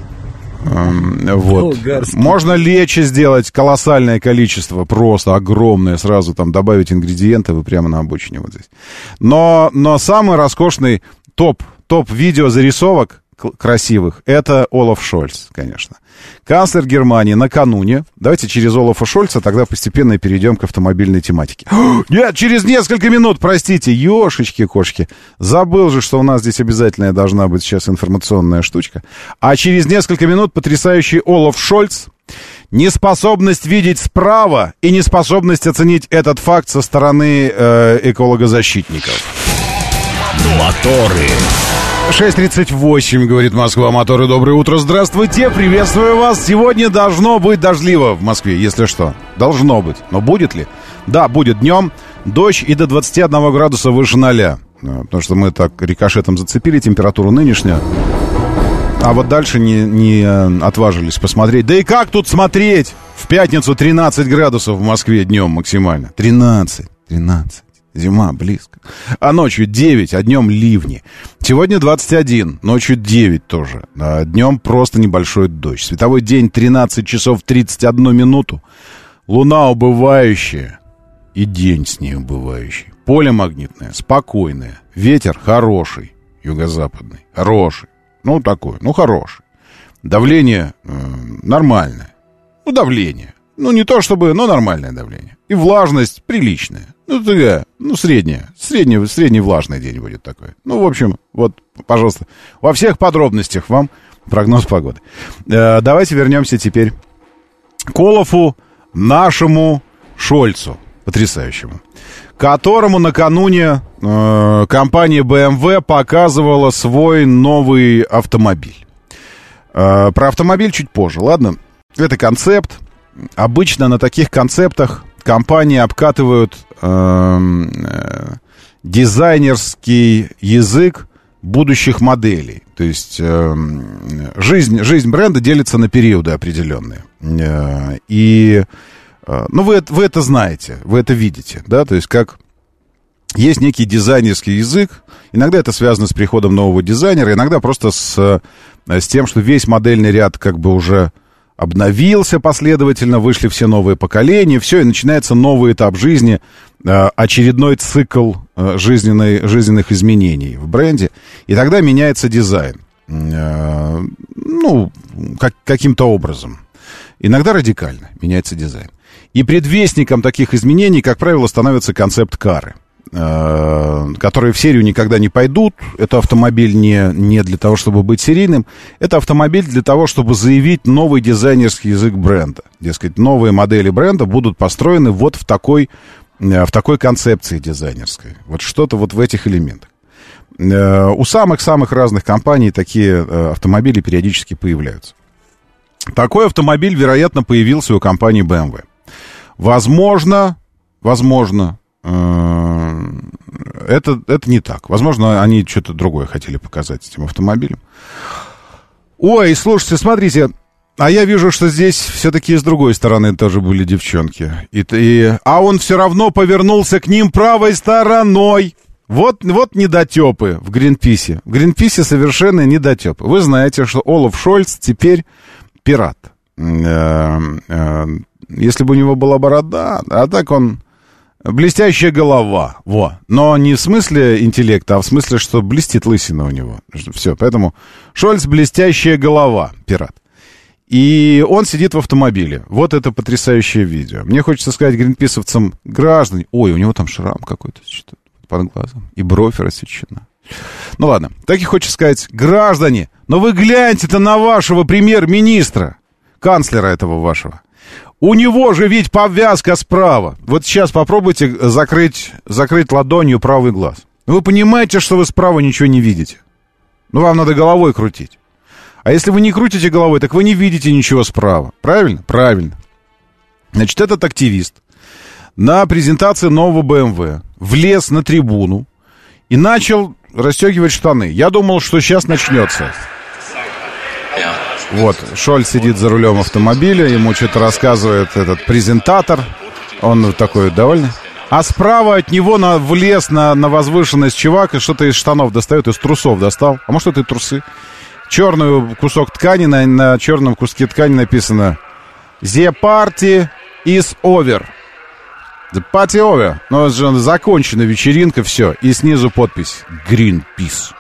Вот. Можно лечи сделать колоссальное количество, просто огромное, сразу там добавить ингредиенты, вы прямо на обочине вот здесь. Но, но самый роскошный топ, топ видео зарисовок красивых, это Олаф Шольц, конечно. Канцлер Германии накануне, давайте через Олафа Шольца тогда постепенно перейдем к автомобильной тематике. Нет, через несколько минут, простите, ешечки-кошки. Забыл же, что у нас здесь обязательная должна быть сейчас информационная штучка. А через несколько минут потрясающий Олаф Шольц, неспособность видеть справа и неспособность оценить этот факт со стороны э, экологозащитников. Моторы. 6.38, говорит Москва. Моторы, доброе утро, здравствуйте, приветствую вас. Сегодня должно быть дождливо в Москве, если что. Должно быть. Но будет ли? Да, будет днем. Дождь и до 21 градуса выше 0. Потому что мы так рикошетом зацепили температуру нынешнюю. А вот дальше не, не э, отважились посмотреть. Да и как тут смотреть? В пятницу 13 градусов в Москве днем максимально. 13, 13. Зима близко. А ночью 9, а днем ливни. Сегодня 21, ночью 9 тоже. А днем просто небольшой дождь. Световой день 13 часов 31 минуту. Луна убывающая. И день с ней убывающий. Поле магнитное, спокойное. Ветер хороший, юго-западный. Хороший. Ну, такой, ну, хороший. Давление э, нормальное. Ну, давление. Ну, не то чтобы, но нормальное давление. И влажность приличная. Ну, такая, ну, средняя. Средний, средний влажный день будет такой. Ну, в общем, вот, пожалуйста, во всех подробностях вам прогноз погоды. Э, давайте вернемся теперь к Олафу, нашему Шольцу, потрясающему, которому накануне э, компания BMW показывала свой новый автомобиль. Э, про автомобиль чуть позже, ладно? Это концепт. Обычно на таких концептах компании обкатывают э, дизайнерский язык будущих моделей. То есть э, жизнь, жизнь бренда делится на периоды определенные. Э, и, э, ну, вы, вы это знаете, вы это видите, да, то есть как есть некий дизайнерский язык, иногда это связано с приходом нового дизайнера, иногда просто с, э, с тем, что весь модельный ряд как бы уже обновился последовательно, вышли все новые поколения, все, и начинается новый этап жизни, э, очередной цикл э, жизненной, жизненных изменений в бренде, и тогда меняется дизайн. Э, ну, как, каким-то образом. Иногда радикально меняется дизайн. И предвестником таких изменений, как правило, становится концепт кары. э, которые в серию никогда не пойдут. Это автомобиль не, не для того, чтобы быть серийным. Это автомобиль для того, чтобы заявить новый дизайнерский язык бренда. Дескать, новые модели бренда будут построены вот в такой, э, в такой концепции дизайнерской. Вот что-то вот в этих элементах. Э, у самых-самых разных компаний такие э, автомобили периодически появляются. Такой автомобиль, вероятно, появился у компании BMW. Возможно, возможно, э, это, это не так. Возможно, они что-то другое хотели показать этим автомобилем. Ой, слушайте, смотрите, а я вижу, что здесь все-таки с другой стороны тоже были девчонки. И, и, а он все равно повернулся к ним правой стороной. Вот, вот недотепы в Гринписе. В Гринписе совершенно недотепы. Вы знаете, что Олаф Шольц теперь пират. Э, э, если бы у него была борода, а так он блестящая голова, во. Но не в смысле интеллекта, а в смысле, что блестит лысина у него. Все, поэтому Шольц блестящая голова, пират. И он сидит в автомобиле. Вот это потрясающее видео. Мне хочется сказать гринписовцам, граждане, ой, у него там шрам какой-то, под глазом. И бровь рассечена. Ну ладно, так и хочется сказать, граждане, но вы гляньте-то на вашего премьер-министра, канцлера этого вашего. У него же ведь повязка справа. Вот сейчас попробуйте закрыть, закрыть ладонью правый глаз. Вы понимаете, что вы справа ничего не видите. Ну, вам надо головой крутить. А если вы не крутите головой, так вы не видите ничего справа. Правильно? Правильно. Значит, этот активист на презентации нового BMW влез на трибуну и начал расстегивать штаны. Я думал, что сейчас начнется. Вот, Шоль сидит за рулем автомобиля, ему что-то рассказывает этот презентатор. Он такой довольный. А справа от него на, влез на, на возвышенность чувак и что-то из штанов достает, из трусов достал. А может, это и трусы. Черный кусок ткани, на, на черном куске ткани написано «The party is over». The party over. Ну, это же закончена вечеринка, все. И снизу подпись Greenpeace.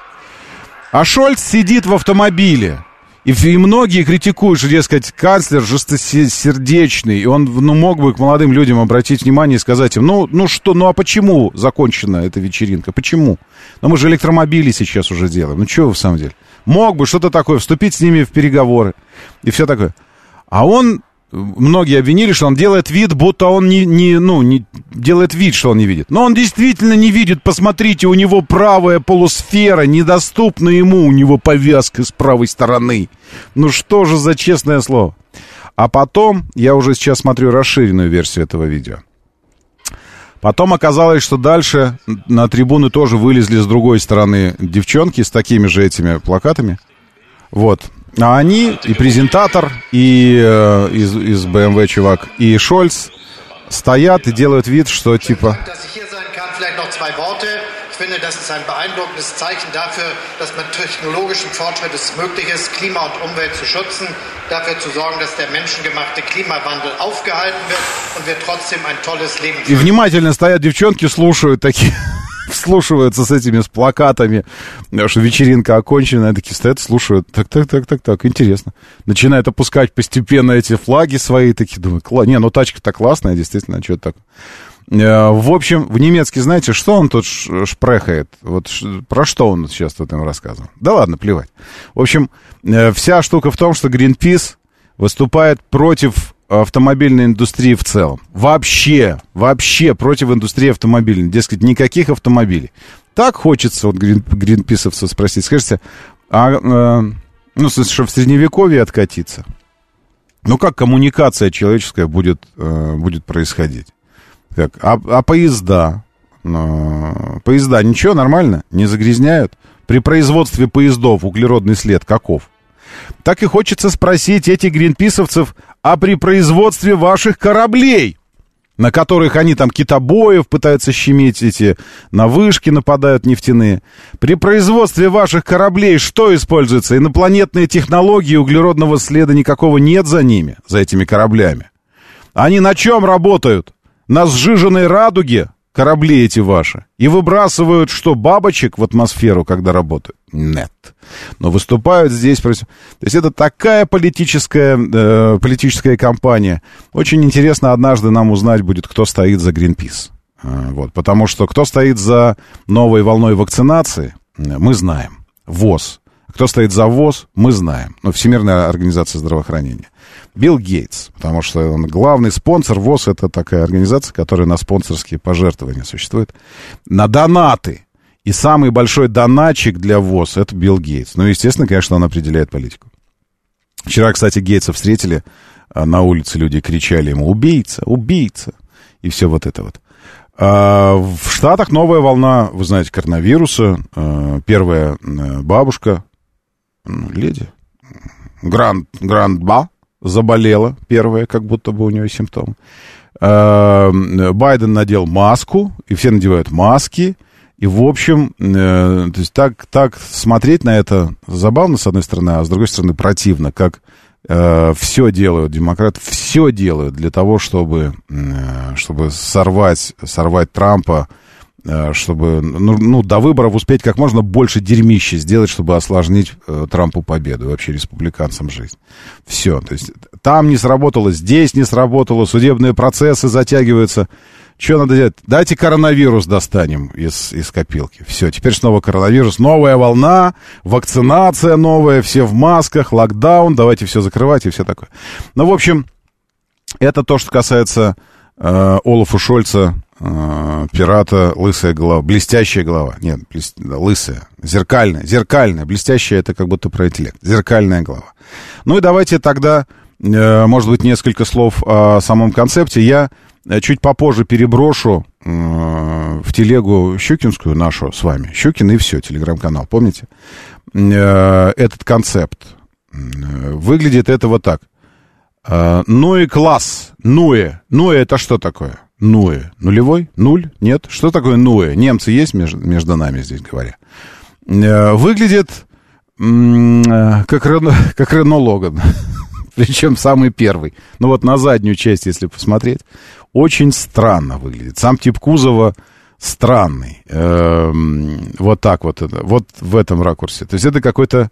А Шольц сидит в автомобиле. И, и многие критикуют, что, дескать, канцлер жестосердечный, и он ну, мог бы к молодым людям обратить внимание и сказать им, ну, ну что, ну а почему закончена эта вечеринка? Почему? Ну мы же электромобили сейчас уже делаем. Ну что вы в самом деле? Мог бы что-то такое, вступить с ними в переговоры и все такое. А он многие обвинили, что он делает вид, будто он не, не, ну, не делает вид, что он не видит. Но он действительно не видит. Посмотрите, у него правая полусфера, недоступна ему, у него повязка с правой стороны. Ну что же за честное слово? А потом, я уже сейчас смотрю расширенную версию этого видео. Потом оказалось, что дальше на трибуны тоже вылезли с другой стороны девчонки с такими же этими плакатами. Вот. А они, и презентатор, и э, из, из BMW чувак, и Шольц стоят и делают вид, что типа... Ich finde, das ist ein beeindruckendes Zeichen dafür, dass mit technologischem Fortschritt es möglich ist, Klima und Umwelt zu schützen, dafür zu sorgen, dass der menschengemachte Klimawandel aufgehalten wird und wir trotzdem ein tolles Leben führen. И внимательно стоят девчонки, слушают такие вслушиваются с этими с плакатами, что вечеринка окончена, они такие стоят, слушают, так, так, так, так, так, интересно. Начинают опускать постепенно эти флаги свои, такие, думаю, не, ну тачка-то классная, действительно, что это так. Э, в общем, в немецкий, знаете, что он тут шпрехает? Вот про что он сейчас тут им рассказывал? Да ладно, плевать. В общем, э, вся штука в том, что Greenpeace выступает против автомобильной индустрии в целом. Вообще, вообще против индустрии автомобильной. Дескать, никаких автомобилей. Так хочется вот грин, гринписовцев спросить. Скажите, а, э, ну, смысле, что в средневековье откатиться? Ну, как коммуникация человеческая будет, э, будет происходить? Как? А, а поезда? Э, поезда ничего, нормально? Не загрязняют? При производстве поездов углеродный след каков? Так и хочется спросить этих гринписовцев, а при производстве ваших кораблей, на которых они там китобоев пытаются щемить эти, на вышки нападают нефтяные. При производстве ваших кораблей что используется? Инопланетные технологии, углеродного следа никакого нет за ними, за этими кораблями. Они на чем работают? На сжиженной радуге? корабли эти ваши, и выбрасывают что, бабочек в атмосферу, когда работают? Нет. Но выступают здесь против... То есть это такая политическая, э, политическая кампания. Очень интересно однажды нам узнать будет, кто стоит за Greenpeace. Э, вот, потому что кто стоит за новой волной вакцинации, э, мы знаем. ВОЗ. Кто стоит за ВОЗ, мы знаем. Ну, Всемирная организация здравоохранения. Билл Гейтс, потому что он главный спонсор. ВОЗ это такая организация, которая на спонсорские пожертвования существует. На донаты. И самый большой донатчик для ВОЗ это Билл Гейтс. Ну, естественно, конечно, он определяет политику. Вчера, кстати, Гейтса встретили а, на улице, люди кричали ему «Убийца! Убийца!» И все вот это вот. А в Штатах новая волна, вы знаете, коронавируса. А, первая бабушка, леди, Гранд, Грандба, заболела первая, как будто бы у нее симптомы. Байден надел маску, и все надевают маски. И, в общем, э, то есть так, так смотреть на это забавно, с одной стороны, а с другой стороны противно, как э, все делают демократы, все делают для того, чтобы, э, чтобы сорвать, сорвать Трампа, Э, чтобы ну, ну, до выборов успеть как можно больше дерьмища сделать, чтобы осложнить э, Трампу победу, вообще республиканцам жизнь. Все, то есть там не сработало, здесь не сработало, судебные процессы затягиваются. Что надо делать? Дайте коронавирус достанем из, из копилки. Все, теперь снова коронавирус, новая волна, вакцинация новая, все в масках, локдаун, давайте все закрывать и все такое. Ну, в общем, это то, что касается э, Олафа Шольца э, пирата лысая голова, блестящая голова. Нет, блест... да, лысая, зеркальная, зеркальная, блестящая это как будто про интеллект, зеркальная голова. Ну и давайте тогда, э, может быть, несколько слов о самом концепте. Я чуть попозже переброшу э, в телегу Щукинскую нашу с вами. Щукин и все, телеграм-канал, помните? Э, этот концепт. Э, выглядит это вот так. Э, Нуэ класс. Нуэ. Нуэ это что такое? Нуэ. Нулевой? Нуль? Нет? Что такое Нуэ? Немцы есть между, между нами, здесь говоря. Э, выглядит э, как, Рено, как Рено Логан. Причем самый первый. Ну вот на заднюю часть, если посмотреть, очень странно выглядит. Сам тип кузова странный. Эм, вот так вот. Это, вот в этом ракурсе. То есть это какой-то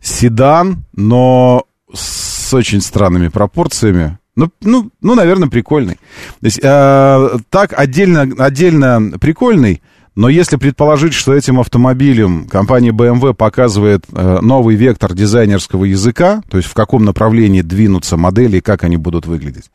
седан, но с очень странными пропорциями. Ну, ну, ну, наверное, прикольный. То есть, э, так отдельно, отдельно прикольный, но если предположить, что этим автомобилем компания BMW показывает э, новый вектор дизайнерского языка, то есть в каком направлении двинутся модели и как они будут выглядеть,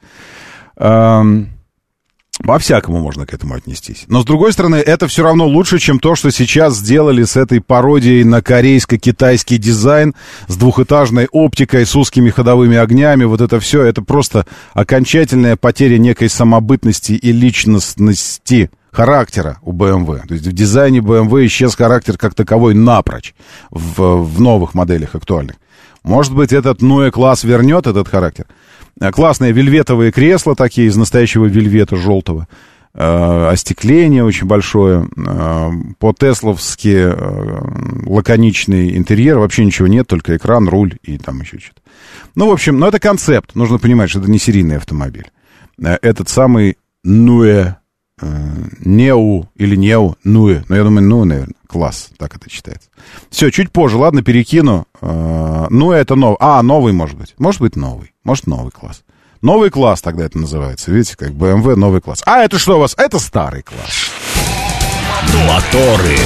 по-всякому можно к этому отнестись. Но, с другой стороны, это все равно лучше, чем то, что сейчас сделали с этой пародией на корейско-китайский дизайн, с двухэтажной оптикой, с узкими ходовыми огнями. Вот это все, это просто окончательная потеря некой самобытности и личностности характера у BMW. То есть в дизайне BMW исчез характер как таковой напрочь в, в новых моделях актуальных. Может быть, этот Ноэ класс вернет этот характер. Э, классные вельветовые кресла такие из настоящего вельвета желтого. Э, остекление очень большое. Э, по-тесловски лаконичный интерьер. Вообще ничего нет, только экран, руль и там еще что-то. Ну, в общем, ну это концепт. Нужно понимать, что это не серийный автомобиль. Этот самый Нуэ Неу или Неу, Нуэ. Ну, я думаю, Ну, наверное. Класс, так это читается. Все, чуть позже, ладно, перекину. Ну, это новый. А, новый, может быть. Может быть, новый. Может, новый класс. Новый класс тогда это называется. Видите, как BMW новый класс. А это что у вас? Это старый класс. Моторы.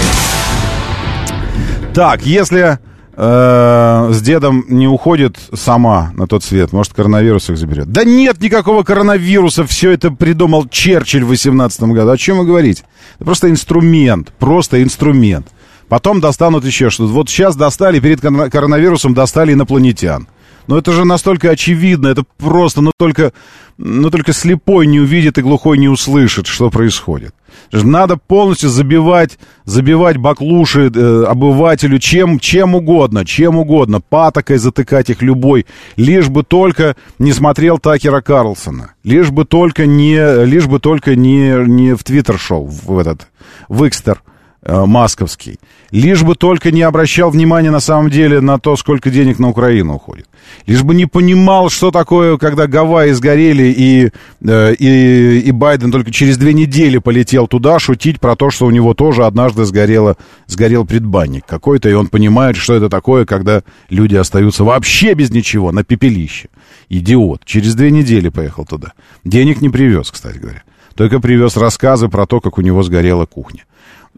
Так, если э, с дедом не уходит сама на тот свет, может, коронавирус их заберет. Да нет никакого коронавируса, все это придумал Черчилль в 18 году. О чем вы говорите? Это просто инструмент, просто инструмент. Потом достанут еще что-то. Вот сейчас достали, перед коронавирусом достали инопланетян. Но это же настолько очевидно, это просто, но только, но только слепой не увидит и глухой не услышит, что происходит. Надо полностью забивать, забивать баклуши э, обывателю чем, чем угодно, чем угодно, патокой затыкать их любой, лишь бы только не смотрел Такера Карлсона, лишь бы только не, лишь бы только не, не в Твиттер шел, в этот, в Икстер масковский. Лишь бы только не обращал внимания на самом деле на то, сколько денег на Украину уходит. Лишь бы не понимал, что такое, когда Гавайи сгорели, и, э, и, и Байден только через две недели полетел туда шутить про то, что у него тоже однажды сгорело, сгорел предбанник какой-то, и он понимает, что это такое, когда люди остаются вообще без ничего, на пепелище. Идиот. Через две недели поехал туда. Денег не привез, кстати говоря. Только привез рассказы про то, как у него сгорела кухня.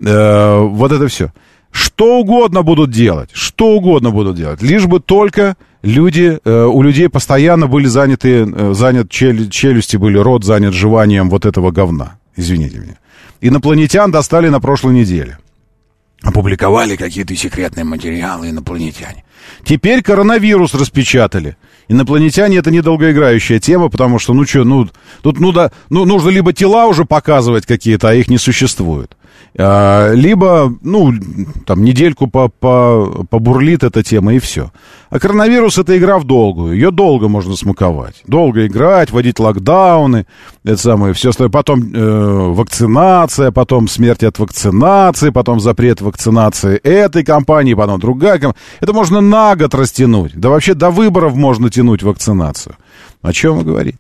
Э, вот это все. Что угодно будут делать, что угодно будут делать, лишь бы только люди, э, у людей постоянно были заняты, э, занят челю, челюсти были, рот занят жеванием вот этого говна. Извините меня. Инопланетян достали на прошлой неделе. Опубликовали какие-то секретные материалы инопланетяне. Теперь коронавирус распечатали. Инопланетяне это недолгоиграющая тема, потому что, ну что, ну, тут ну, да, ну, нужно либо тела уже показывать какие-то, а их не существует. А, либо, ну, там, недельку по, по, побурлит эта тема, и все. А коронавирус — это игра в долгую. Ее долго можно смаковать. Долго играть, вводить локдауны, это самое, все остальное. Потом э, вакцинация, потом смерть от вакцинации, потом запрет вакцинации этой компании, потом другая компания. Это можно на год растянуть. Да вообще до выборов можно тянуть вакцинацию. О чем вы говорите?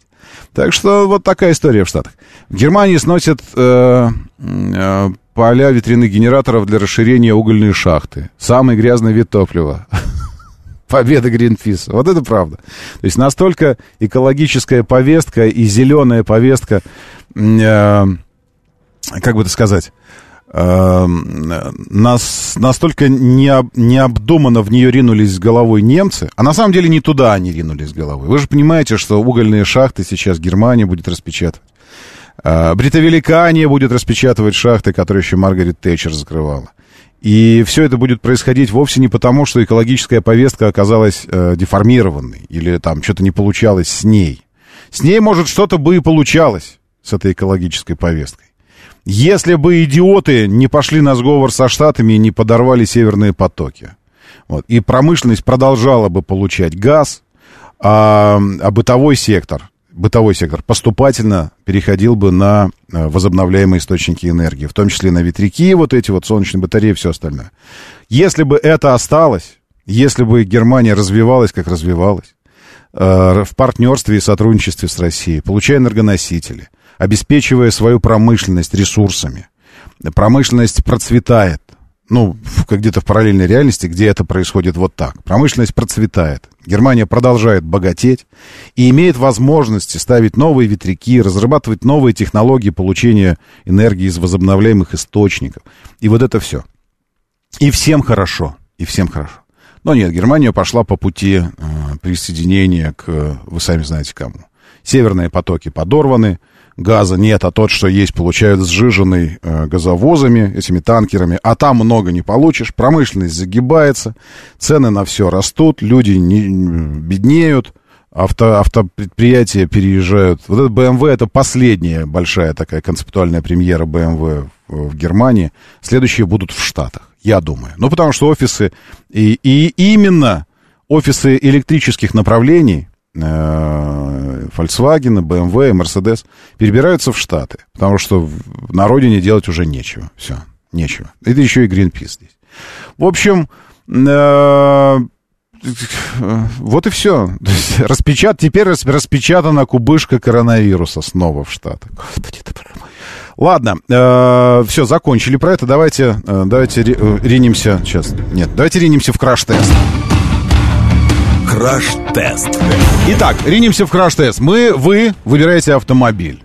Так что вот такая история в Штатах. В Германии сносят э, э, поля ветряных генераторов для расширения угольной шахты. Самый грязный вид топлива. Победа Гринписа. Вот это правда. То есть настолько экологическая повестка и зеленая повестка, э, как бы это сказать, э, нас, настолько необ, необдуманно в нее ринулись головой немцы, а на самом деле не туда они ринулись головой. Вы же понимаете, что угольные шахты сейчас Германия будет распечатывать. А, Бритовеликания будет распечатывать шахты, которые еще Маргарет Тэтчер закрывала. И все это будет происходить вовсе не потому, что экологическая повестка оказалась э, деформированной или там что-то не получалось с ней. С ней, может, что-то бы и получалось с этой экологической повесткой. Если бы идиоты не пошли на сговор со Штатами и не подорвали северные потоки. Вот, и промышленность продолжала бы получать газ, а, а бытовой сектор бытовой сектор поступательно переходил бы на э, возобновляемые источники энергии, в том числе на ветряки, вот эти вот солнечные батареи и все остальное. Если бы это осталось, если бы Германия развивалась, как развивалась, э, в партнерстве и сотрудничестве с Россией, получая энергоносители, обеспечивая свою промышленность ресурсами, промышленность процветает, ну, где-то в параллельной реальности, где это происходит вот так. Промышленность процветает, Германия продолжает богатеть и имеет возможности ставить новые ветряки, разрабатывать новые технологии получения энергии из возобновляемых источников. И вот это все. И всем хорошо, и всем хорошо. Но нет, Германия пошла по пути э, присоединения к, вы сами знаете кому. Северные потоки подорваны, газа нет, а тот, что есть, получают сжиженный э, газовозами, этими танкерами, а там много не получишь, промышленность загибается, цены на все растут, люди не, беднеют, авто, автопредприятия переезжают. Вот это BMW это последняя большая такая концептуальная премьера BMW в, в Германии. Следующие будут в Штатах, я думаю. Ну, потому что офисы, и, и именно офисы электрических направлений, Volkswagen, BMW, Mercedes перебираются в Штаты, потому что на родине делать уже нечего. Все, нечего. Это еще и Greenpeace здесь. В общем, э, вот и все. Распечат... Теперь распечатана кубышка коронавируса снова в Штатах. Ладно, э, все, закончили про это. Давайте, э, давайте э, ринемся. Сейчас. Нет, давайте ринемся в краш-тест. Краш-тест. Итак, ринемся в краш-тест. Мы, вы выбираете автомобиль.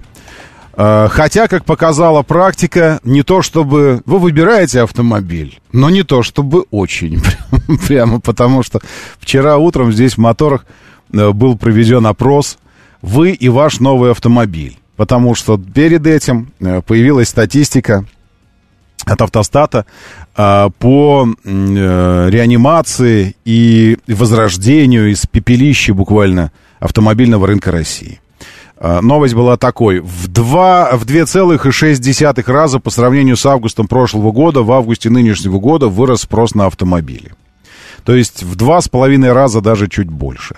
Э, хотя, как показала практика, не то чтобы... Вы выбираете автомобиль, но не то чтобы очень. Прямо потому что вчера утром здесь в моторах э, был проведен опрос. Вы и ваш новый автомобиль. Потому что перед этим э, появилась статистика от автостата а, по э, реанимации и возрождению из пепелища буквально автомобильного рынка России. А, новость была такой. В, 2, в 2,6 раза по сравнению с августом прошлого года, в августе нынешнего года вырос спрос на автомобили. То есть в два с половиной раза даже чуть больше.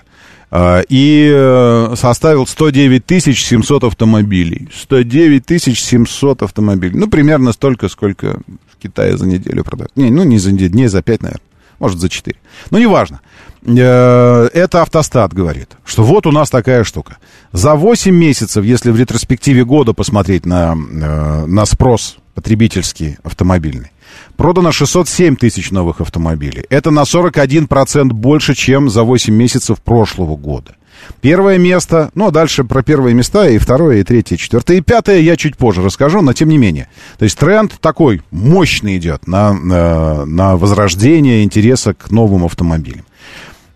А, и э, составил 109 тысяч 700 автомобилей. 109 тысяч 700 автомобилей. Ну, примерно столько, сколько в Китае за неделю продают. Не, ну, не за неделю, не за 5, наверное. Может, за 4. Ну, неважно. Э, это автостат говорит, что вот у нас такая штука. За 8 месяцев, если в ретроспективе года посмотреть на, э, на спрос потребительский автомобильный, Продано 607 тысяч новых автомобилей. Это на 41% больше, чем за 8 месяцев прошлого года. Первое место, ну, а дальше про первые места, и второе, и третье, и четвертое, и пятое я чуть позже расскажу, но тем не менее. То есть тренд такой мощный идет на, на, на возрождение интереса к новым автомобилям.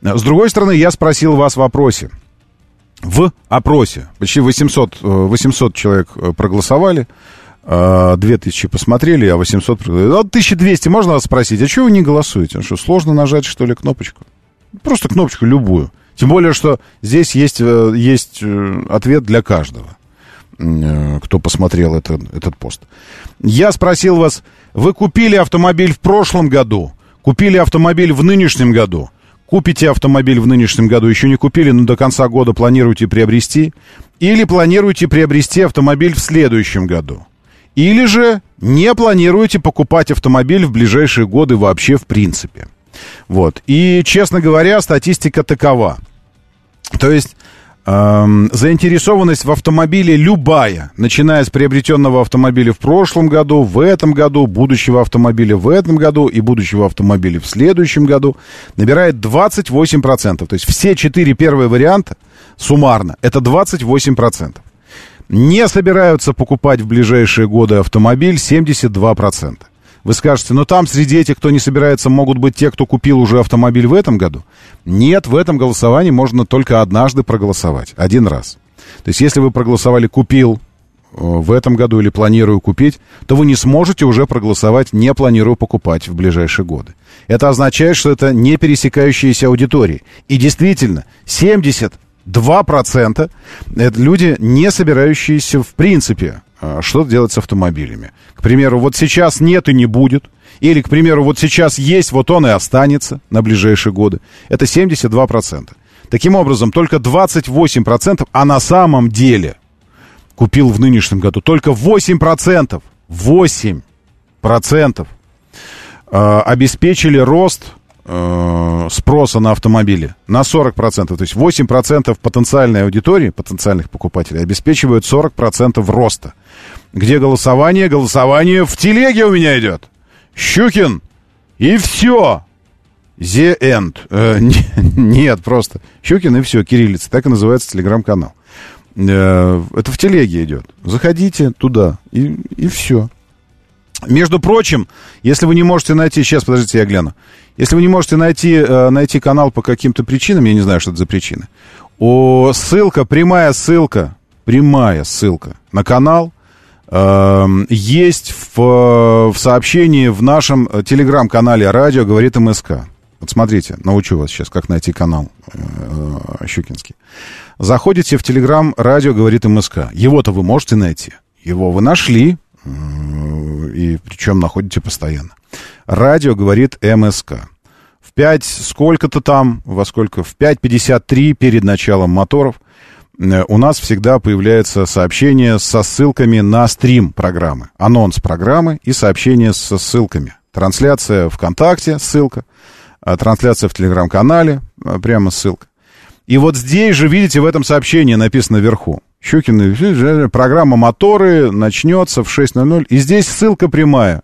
С другой стороны, я спросил вас в вопросе. В опросе почти 800, 800 человек проголосовали. 2000 посмотрели, а 800... А 1200 можно вас спросить, а чего вы не голосуете? Что, сложно нажать, что ли, кнопочку? Просто кнопочку любую. Тем более, что здесь есть, э, есть э, ответ для каждого, э, кто посмотрел это, этот пост. Я спросил вас, вы купили автомобиль в прошлом году, купили автомобиль в нынешнем году, купите автомобиль в нынешнем году, еще не купили, но до конца года планируете приобрести, или планируете приобрести автомобиль в следующем году. Или же не планируете покупать автомобиль в ближайшие годы вообще в принципе. Вот. И, честно говоря, статистика такова. То есть эм, заинтересованность в автомобиле любая, начиная с приобретенного автомобиля в прошлом году, в этом году, будущего автомобиля в этом году и будущего автомобиля в следующем году, набирает 28%. То есть все четыре первые варианта суммарно это 28% не собираются покупать в ближайшие годы автомобиль 72%. Вы скажете, но там среди этих, кто не собирается, могут быть те, кто купил уже автомобиль в этом году? Нет, в этом голосовании можно только однажды проголосовать, один раз. То есть, если вы проголосовали «купил» э, в этом году или планирую купить, то вы не сможете уже проголосовать «не планирую покупать» в ближайшие годы. Это означает, что это не пересекающиеся аудитории. И действительно, 70 2% это люди, не собирающиеся в принципе а, что делать с автомобилями. К примеру, вот сейчас нет и не будет. Или, к примеру, вот сейчас есть, вот он и останется на ближайшие годы. Это 72%. Таким образом, только 28%, а на самом деле купил в нынешнем году только 8%, 8% э, обеспечили рост спроса на автомобили на 40%. То есть 8% потенциальной аудитории, потенциальных покупателей, обеспечивают 40% роста. Где голосование? Голосование в телеге у меня идет. Щукин. И все. The End. Э, не, нет, просто. Щукин и все, кириллица. Так и называется телеграм-канал. Э, это в телеге идет. Заходите туда и, и все. Между прочим, если вы не можете найти... Сейчас, подождите, я гляну. Если вы не можете найти, э, найти канал по каким-то причинам, я не знаю, что это за причины, о, ссылка, прямая ссылка, прямая ссылка на канал э, есть в, в сообщении в нашем телеграм-канале «Радио говорит МСК». Вот смотрите, научу вас сейчас, как найти канал э, Щукинский. Заходите в телеграм «Радио говорит МСК». Его-то вы можете найти. Его вы нашли, и причем находите постоянно. Радио говорит МСК. В 5 сколько-то там, во сколько? В 5.53 перед началом моторов э, у нас всегда появляется сообщение со ссылками на стрим программы. Анонс программы и сообщение со ссылками. Трансляция ВКонтакте, ссылка. А трансляция в Телеграм-канале, а, прямо ссылка. И вот здесь же, видите, в этом сообщении написано вверху. Щукин, программа «Моторы» начнется в 6.00. И здесь ссылка прямая.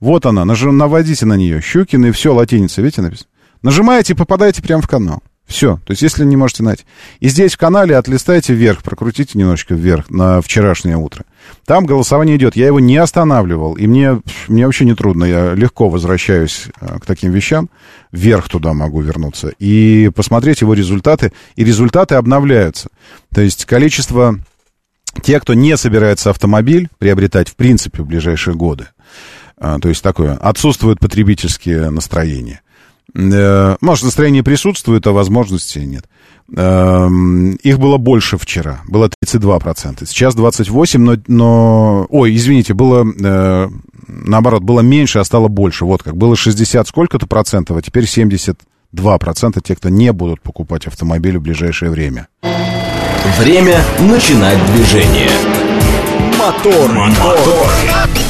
Вот она, наж... наводите на нее. Щукин и все, латиница, видите, написано. Нажимаете и попадаете прямо в канал. Все, то есть если не можете найти. И здесь в канале отлистайте вверх, прокрутите немножечко вверх на вчерашнее утро. Там голосование идет. Я его не останавливал, и мне, мне вообще не трудно. Я легко возвращаюсь э, к таким вещам. Вверх туда могу вернуться. И посмотреть его результаты. И результаты обновляются. То есть количество тех, кто не собирается автомобиль приобретать в принципе в ближайшие годы, а, то есть такое, отсутствует потребительские настроения. Э, может, настроение присутствует, а возможности нет. Эм, их было больше вчера, было 32%. Сейчас 28%, но, но... Ой, извините, было... Э, наоборот, было меньше, а стало больше. Вот как. Было 60 сколько-то процентов, а теперь 72 процента тех, кто не будут покупать автомобиль в ближайшее время. Время начинать движение. Мотор, мотор. мотор.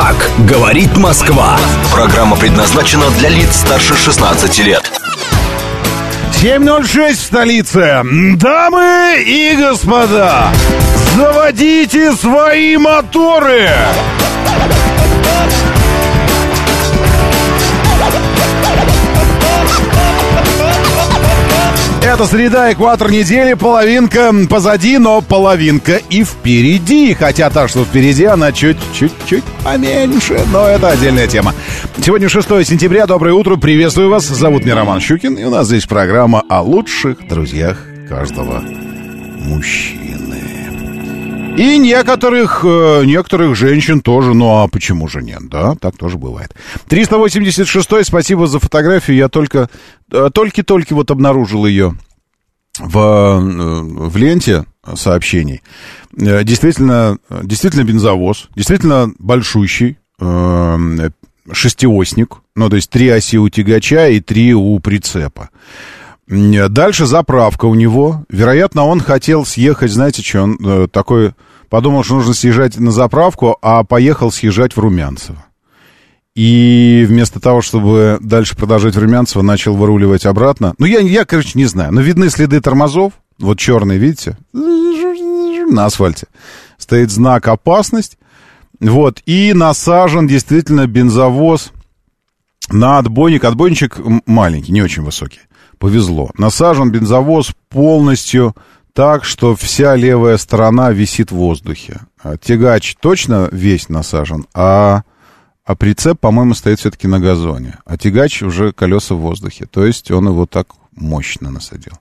Так говорит Москва. Программа предназначена для лиц старше 16 лет. 7.06 в столице. Дамы и господа, заводите свои моторы! Ребята, среда, экватор недели, половинка позади, но половинка и впереди. Хотя та, что впереди, она чуть-чуть поменьше, но это отдельная тема. Сегодня 6 сентября, доброе утро, приветствую вас. Зовут меня Роман Щукин, и у нас здесь программа о лучших друзьях каждого мужчины. И некоторых, э, некоторых женщин тоже, ну а почему же нет, да, так тоже бывает. 386 спасибо за фотографию, я только, э, только-только вот обнаружил ее в, э, в ленте сообщений. Действительно, действительно бензовоз, действительно большущий, шестиосник, ну, то есть три оси у тягача и три у прицепа. Дальше заправка у него. Вероятно, он хотел съехать, знаете, что он э, такой подумал, что нужно съезжать на заправку, а поехал съезжать в Румянцево. И вместо того, чтобы дальше продолжать в Румянцево, начал выруливать обратно. Ну, я, я, короче, не знаю. Но видны следы тормозов. Вот черные, видите? На асфальте. Стоит знак «Опасность». Вот. И насажен действительно бензовоз на отбойник. Отбойничек маленький, не очень высокий повезло. Насажен бензовоз полностью так, что вся левая сторона висит в воздухе. А тягач точно весь насажен, а, а прицеп, по-моему, стоит все-таки на газоне. А тягач уже колеса в воздухе. То есть он его так мощно насадил.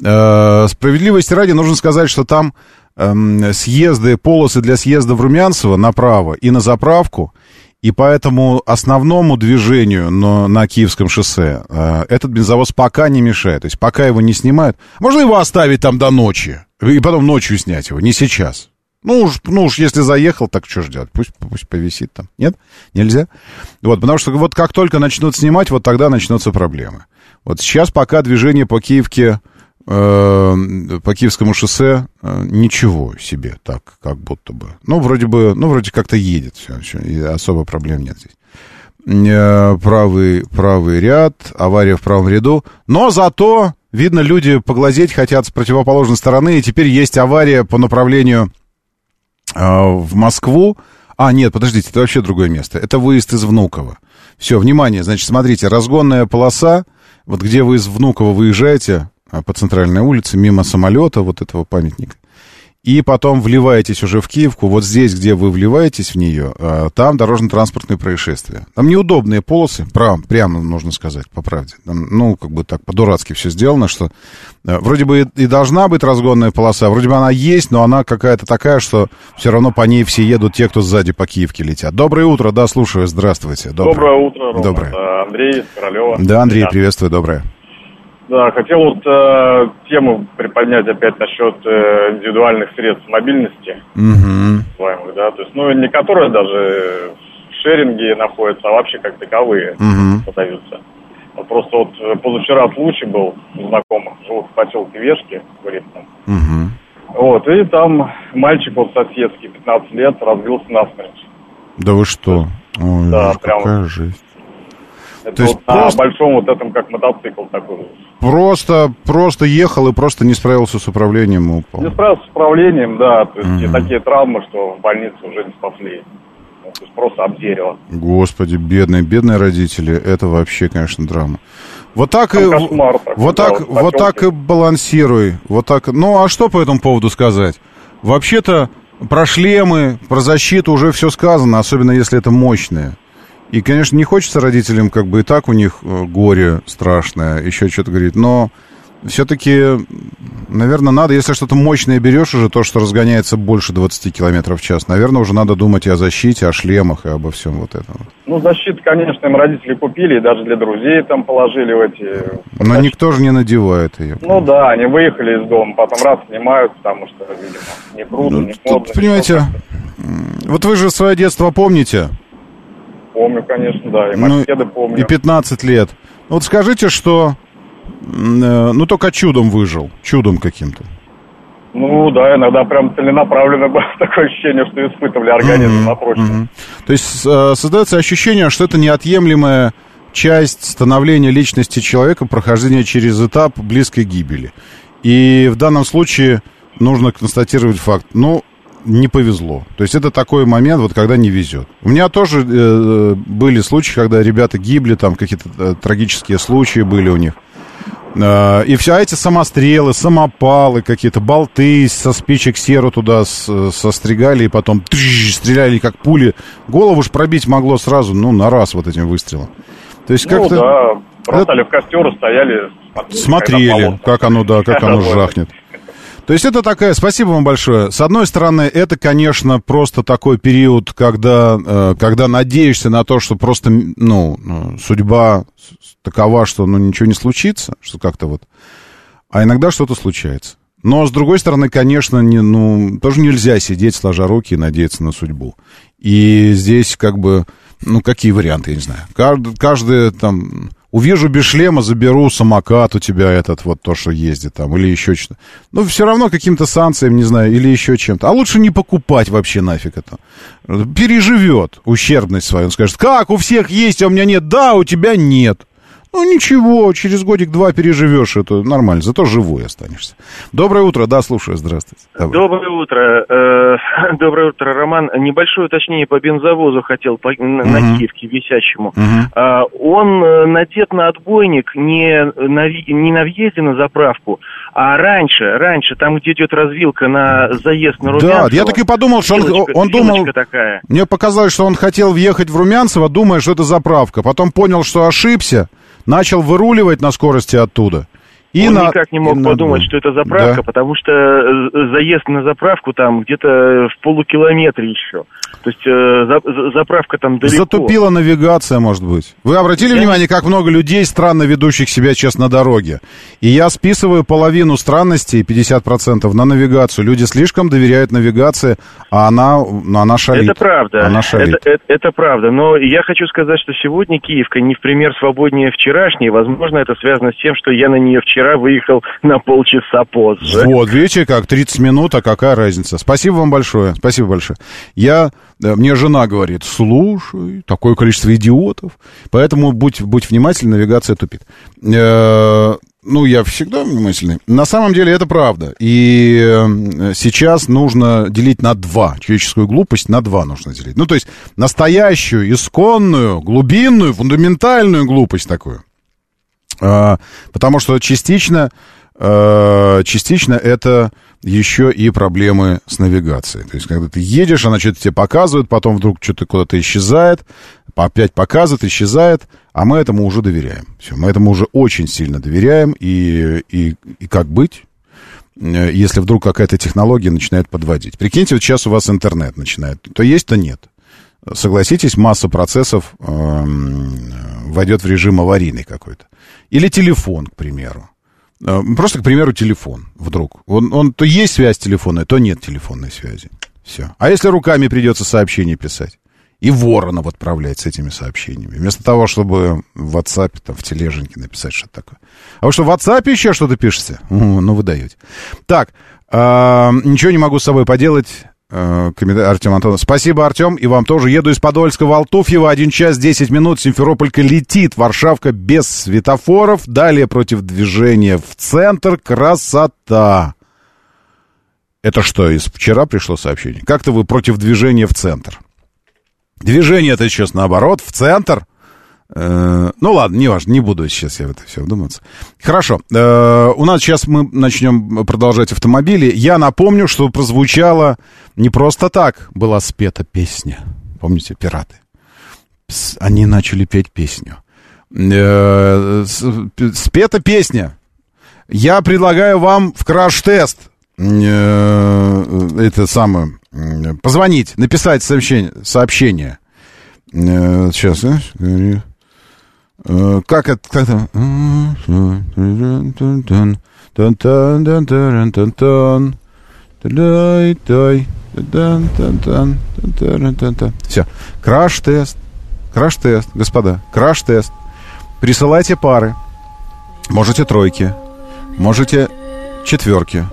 Э, справедливости ради нужно сказать, что там э, съезды, полосы для съезда в Румянцево направо и на заправку – и поэтому основному движению на, на Киевском шоссе э, этот бензовоз пока не мешает. То есть пока его не снимают. Можно его оставить там до ночи. И потом ночью снять его. Не сейчас. Ну уж, ну уж если заехал, так что ж делать? Пусть, пусть повисит там. Нет? Нельзя? Вот, потому что вот как только начнут снимать, вот тогда начнутся проблемы. Вот сейчас пока движение по Киевке Э, по Киевскому шоссе э, ничего себе, так, как будто бы. Ну, вроде бы, ну, вроде как-то едет все, все и особо проблем нет здесь. Э, правый, правый ряд, авария в правом ряду, но зато, видно, люди поглазеть хотят с противоположной стороны, и теперь есть авария по направлению в Москву. А, нет, подождите, это вообще другое место. Это выезд из Внуково. Все, внимание, значит, смотрите, разгонная полоса, вот где вы из Внуково выезжаете, а, по центральной улице, мимо самолета, вот этого памятника. И потом вливаетесь уже в Киевку. Вот здесь, где вы вливаетесь в нее, а, там дорожно-транспортные происшествия. Там неудобные полосы, прям, прямо нужно сказать, по правде. Там, ну, как бы так по-дурацки все сделано, что а, вроде бы и должна быть разгонная полоса, вроде бы она есть, но она какая-то такая, что все равно по ней все едут те, кто сзади по Киевке летят. Доброе утро, да, слушаю, здравствуйте. Доброе, доброе утро, Рома. Доброе. Андрей Королева. Да, Андрей, приветствую, доброе. Да, хотел вот э, тему приподнять опять насчет э, индивидуальных средств мобильности. Угу. да, то есть, ну, не которые даже в шеринге находятся, а вообще как таковые угу. подаются. Вот просто вот э, позавчера случай был у знакомых, живут в поселке Вешки, говорит там. Угу. Вот, и там мальчик вот соседский, 15 лет, разбился насмерть. Да вы что? Ой, да, прям... какая жизнь. Это То есть вот просто... на большом вот этом, как мотоцикл такой. Просто, просто ехал и просто не справился с управлением и упал. Не справился с управлением, да. То есть угу. такие травмы, что в больнице уже не спасли. Ну, то есть просто обдерило. Господи, бедные, бедные родители. Это вообще, конечно, драма. Вот так Там и кошмар, так, вот да, так вот, вот так и балансируй. Вот так. Ну а что по этому поводу сказать? Вообще-то про шлемы, про защиту уже все сказано, особенно если это мощные. И, конечно, не хочется родителям, как бы и так у них э, горе страшное, еще что-то говорит, но все-таки, наверное, надо, если что-то мощное берешь уже, то, что разгоняется больше 20 километров в час, наверное, уже надо думать и о защите, о шлемах, и обо всем вот этом. Ну, защиту, конечно, им родители купили, и даже для друзей там положили в эти... Но защиты. никто же не надевает ее. Ну да, они выехали из дома, потом раз снимают, потому что, видимо, не круто, ну, не модно. Понимаете, вот вы же свое детство помните? Помню, конечно, да, и мопеды ну, помню. И 15 лет. Вот скажите, что, э, ну, только чудом выжил, чудом каким-то. Ну да, иногда прям целенаправленно было такое ощущение, что испытывали организм mm-hmm. на прочность. Mm-hmm. То есть э, создается ощущение, что это неотъемлемая часть становления личности человека, прохождения через этап близкой гибели. И в данном случае нужно констатировать факт. Ну, не повезло. То есть это такой момент, вот когда не везет. У меня тоже э, были случаи, когда ребята гибли, там какие-то э, трагические случаи были у них. Э, И все эти самострелы, самопалы, какие-то болты со спичек серу туда с- состригали и потом тыщ, стреляли как пули. Голову ж пробить могло сразу, ну, на раз вот этим выстрелом. То есть Ну как-то да, бросали в костер, стояли, смотрели, смотрели, как оно, да, как оно жахнет. То есть это такая, спасибо вам большое. С одной стороны, это, конечно, просто такой период, когда, э, когда надеешься на то, что просто, ну, э, судьба такова, что, ну, ничего не случится, что как-то вот. А иногда что-то случается. Но, с другой стороны, конечно, не, ну, тоже нельзя сидеть, сложа руки и надеяться на судьбу. И здесь, как бы, ну, какие варианты, я не знаю. Каждый, каждый там, увижу без шлема, заберу самокат у тебя этот, вот то, что ездит там, или еще что-то. Ну, все равно каким-то санкциям, не знаю, или еще чем-то. А лучше не покупать вообще нафиг это. Переживет ущербность свою. Он скажет, как, у всех есть, а у меня нет. Да, у тебя нет. Ну, ничего, через годик-два переживешь это нормально, зато живой останешься. Доброе утро, да, слушаю, здравствуйте. Давай. Доброе утро. Э, Доброе утро, Роман. Небольшое уточнение по бензовозу хотел, по, на, на Мгм. Киевке висящему. Мгм. А, Он э, надет на отбойник не на, не на въезде на заправку, а раньше, раньше, там, где идет развилка на заезд на Да, Румянцево. я так и подумал, что он, он думал... такая. Мне показалось, что он хотел въехать в Румянцево, думая, что это заправка. Потом понял, что ошибся, начал выруливать на скорости оттуда. И Он на- никак не и мог на подумать, отбой. что это заправка, Да. потому что э, заезд на заправку там где-то в полукилометре еще. То есть э, за- за- заправка там далеко. Затупила навигация, может быть. Вы обратили внимание, как много людей, странно ведущих себя сейчас на дороге? И я списываю половину странностей, 50%, на навигацию. Люди слишком доверяют навигации, а она, она шалит. Это правда. Она шалит. Это, это- это правда. Но я хочу сказать, что сегодня Киевка не в пример свободнее вчерашней. Возможно, это связано с тем, что я на нее вчера выехал на полчаса позже. Вот, видите, как 30 минут, а какая разница? Спасибо вам большое, спасибо большое. Я, э, мне жена говорит, слушай, такое количество идиотов, поэтому будь, будь внимательный, навигация тупит. Э, ну, я всегда внимательный. На самом деле это правда. И э, сейчас нужно делить на два. Человеческую глупость на два нужно делить. Ну, то есть настоящую, исконную, глубинную, фундаментальную глупость такую. А, Потому что частично, э, частично это еще и проблемы с навигацией. То есть, когда ты едешь, она что-то тебе показывает, потом вдруг что-то куда-то исчезает, опять показывает, исчезает, а мы этому уже доверяем. Все, мы этому уже очень сильно доверяем, и, и, и как быть? э, если вдруг какая-то технология начинает подводить. Прикиньте, вот сейчас у вас интернет начинает. То есть, то нет. Согласитесь, масса процессов эм, войдет в режим аварийный какой-то. Или телефон, к примеру. Э, Просто, к примеру, телефон вдруг. Он, он то есть связь телефонная, то нет телефонной связи. Все. А если руками придется сообщение писать? И Воронов отправлять с этими сообщениями. Вместо того, чтобы в WhatsApp, там, в тележеньке написать что-то такое. А вы что, в WhatsApp еще что-то пишете? Ну, вы даете. Так, а, ничего не могу с собой поделать. Э, комментарий Артем Антонов. Спасибо, Артем. И вам тоже. Еду из Подольска в Алтуфьево. Один час 10 минут. Симферополька летит. Варшавка без светофоров. Далее против движения в центр. Красота. Это что, из вчера пришло сообщение? Как-то вы против движения в центр. Движение это сейчас наоборот, в центр. Э, ну ладно, не важно, не буду сейчас я в это все вдуматься. Хорошо, э, у нас сейчас мы начнем продолжать автомобили. Я напомню, что прозвучало не просто так была спета песня. Помните, пираты? Они начали петь песню. Э, Спета песня. Я предлагаю вам в краш-тест это самое, позвонить, написать сообщение. сообщение. Сейчас, Как это? Как это? Все. Краш-тест. Краш-тест, господа. Краш-тест. Присылайте пары. Можете тройки. Можете четверки.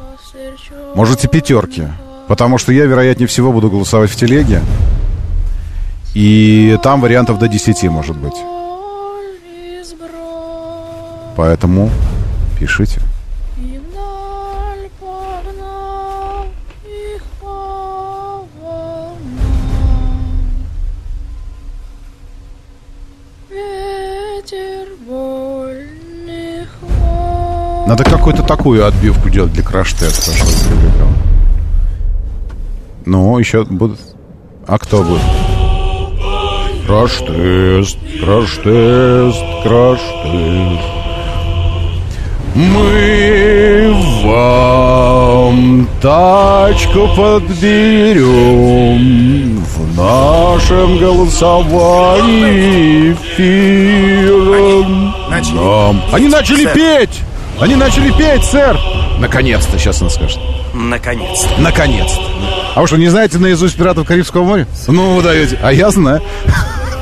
Можете пятерки. Потому что я, вероятнее всего, буду голосовать в телеге. И там вариантов до 10 может быть. Поэтому пишите. Надо какую-то такую отбивку делать для краш-теста. чтобы. Ну, еще будут... А кто будет? Краш-тест, краш-тест, краш-тест. Мы вам тачку подберем в нашем голосовании эфиром. Нам. Они начали Сэр. петь! Они начали петь, сэр! Наконец-то, сейчас он скажет. Наконец. Наконец-то. А вы что, не знаете наизусть «Пиратов Карибского моря»? Ну, вы даете. А я знаю.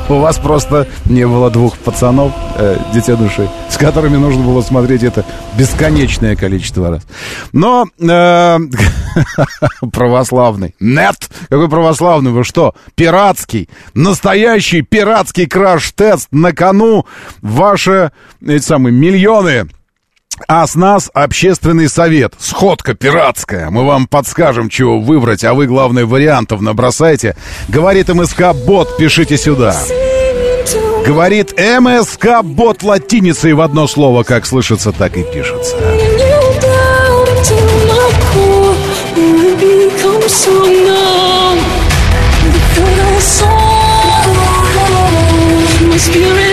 У вас просто не было двух пацанов, э, дитя души, с которыми нужно было смотреть это бесконечное количество раз. Но э, православный. Нет! Какой православный? Вы что? Пиратский. Настоящий пиратский краш-тест. На кону ваши, эти самые, миллионы а с нас общественный совет. Сходка пиратская. Мы вам подскажем, чего выбрать, а вы, главное, вариантов набросайте. Говорит МСК Бот, пишите сюда. Говорит МСК Бот латиницей в одно слово, как слышится, так и пишется. Spirit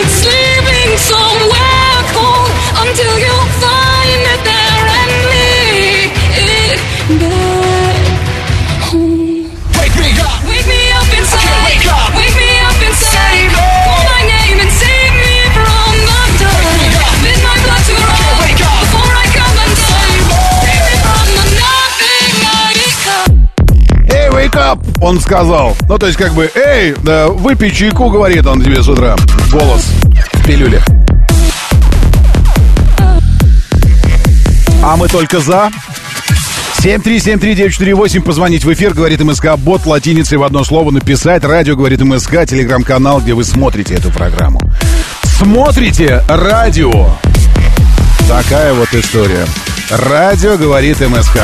Он сказал. Ну, то есть, как бы, эй, да, выпей чайку, говорит он тебе с утра. Голос в пилюле. А мы только за. 7373948, позвонить в эфир, говорит МСК, бот латиницей в одно слово написать, радио, говорит МСК, телеграм-канал, где вы смотрите эту программу. Смотрите радио. Такая вот история. Радио, говорит МСК.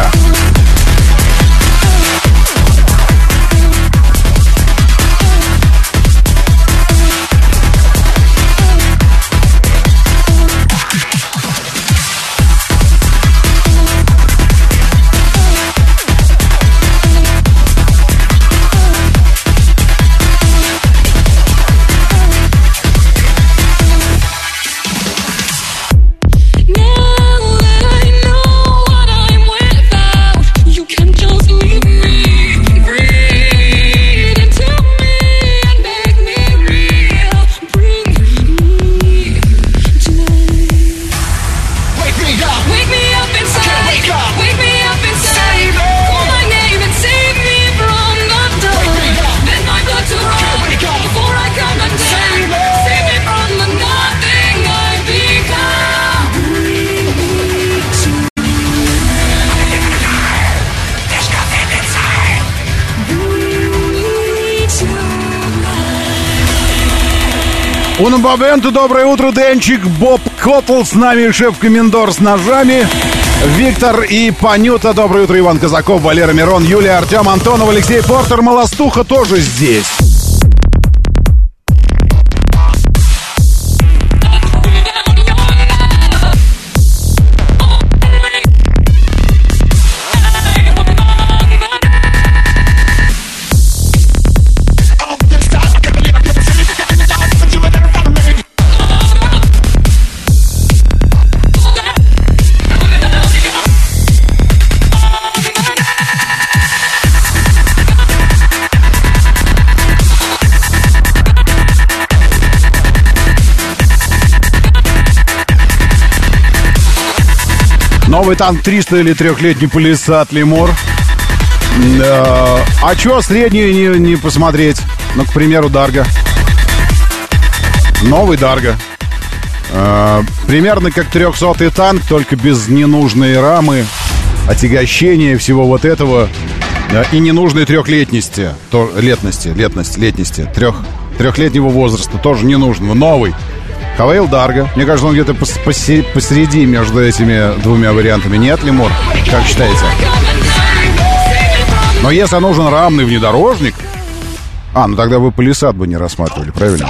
Un моменту доброе утро, Денчик, Боб Котл, с нами шеф-комендор с ножами, Виктор и Панюта, доброе утро, Иван Казаков, Валера Мирон, Юлия Артем Антонов, Алексей Портер, Молостуха тоже здесь. Новый танк 300 или трехлетний полисад Лемур. Да. А чё средний не, не посмотреть? Ну, к примеру, Дарга. Новый Дарга. А, примерно как 300-й танк, только без ненужной рамы, отягощения всего вот этого да, и ненужной трехлетности, то, летности, летности, летности, трех, трехлетнего возраста тоже ненужного. Новый. Хавейл Дарга. Мне кажется, он где-то пос- посе- посереди между этими двумя вариантами. Нет, Лемур? Как считаете? Но если нужен рамный внедорожник... А, ну тогда вы полисад бы не рассматривали, правильно?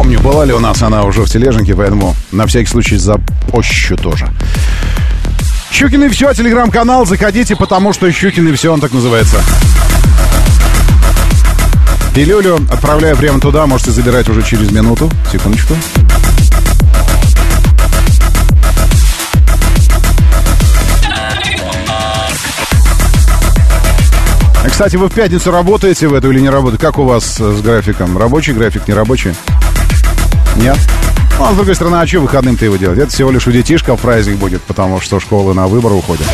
Помню, была ли у нас она уже в тележнике, поэтому на всякий случай запощу тоже. Щукин и все, телеграм-канал, заходите, потому что Щукин и все, он так называется. Пилюлю отправляю прямо туда, можете забирать уже через минуту. Секундочку. Кстати, вы в пятницу работаете в эту или не работаете? Как у вас с графиком? Рабочий график, не рабочий? Нет? Ну, а с другой стороны, а что выходным-то его делать? Это всего лишь у детишка в праздник будет, потому что школы на выбор уходят.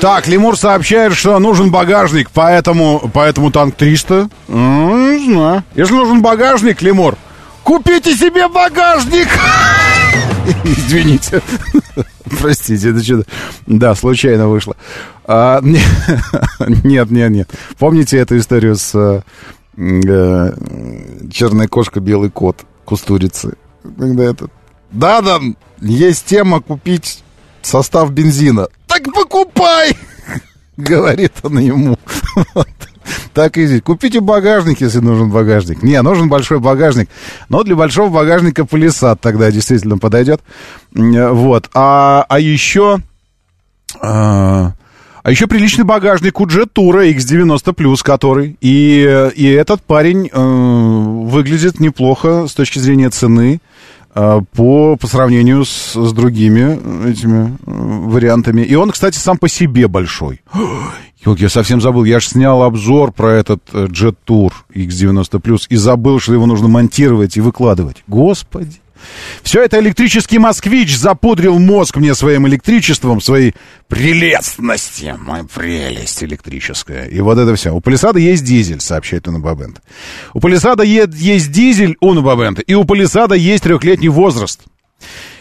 Так, Лемур сообщает, что нужен багажник, поэтому, поэтому танк 300. Ну, не знаю. Если нужен багажник, Лемур, купите себе багажник! Извините. Простите, это что-то... Да, случайно вышло. А, не- нет, нет, нет. Помните эту историю с э, э, черная кошка, белый кот, кустурицы? Когда это... Да, да, есть тема купить состав бензина. Так покупай! Говорит он ему. Так и здесь. Купите багажник, если нужен багажник. Не, нужен большой багажник. Но для большого багажника полисад тогда действительно подойдет. Вот. А, а еще... а, а еще приличный багажник у Tour X90+, который. И, и этот парень э, выглядит неплохо с точки зрения цены по, по сравнению с, с другими этими э, вариантами. И он, кстати, сам по себе большой. Ёлки, я совсем забыл. Я же снял обзор про этот э, Jet Tour X90+, и забыл, что его нужно монтировать и выкладывать. Господи. Все это электрический москвич запудрил мозг мне своим электричеством, своей прелестностью. Моя прелесть электрическая. И вот это все. У Полисада есть дизель, сообщает Унабабента. У Полисада е- есть дизель Унабабента. И у Полисада есть трехлетний возраст.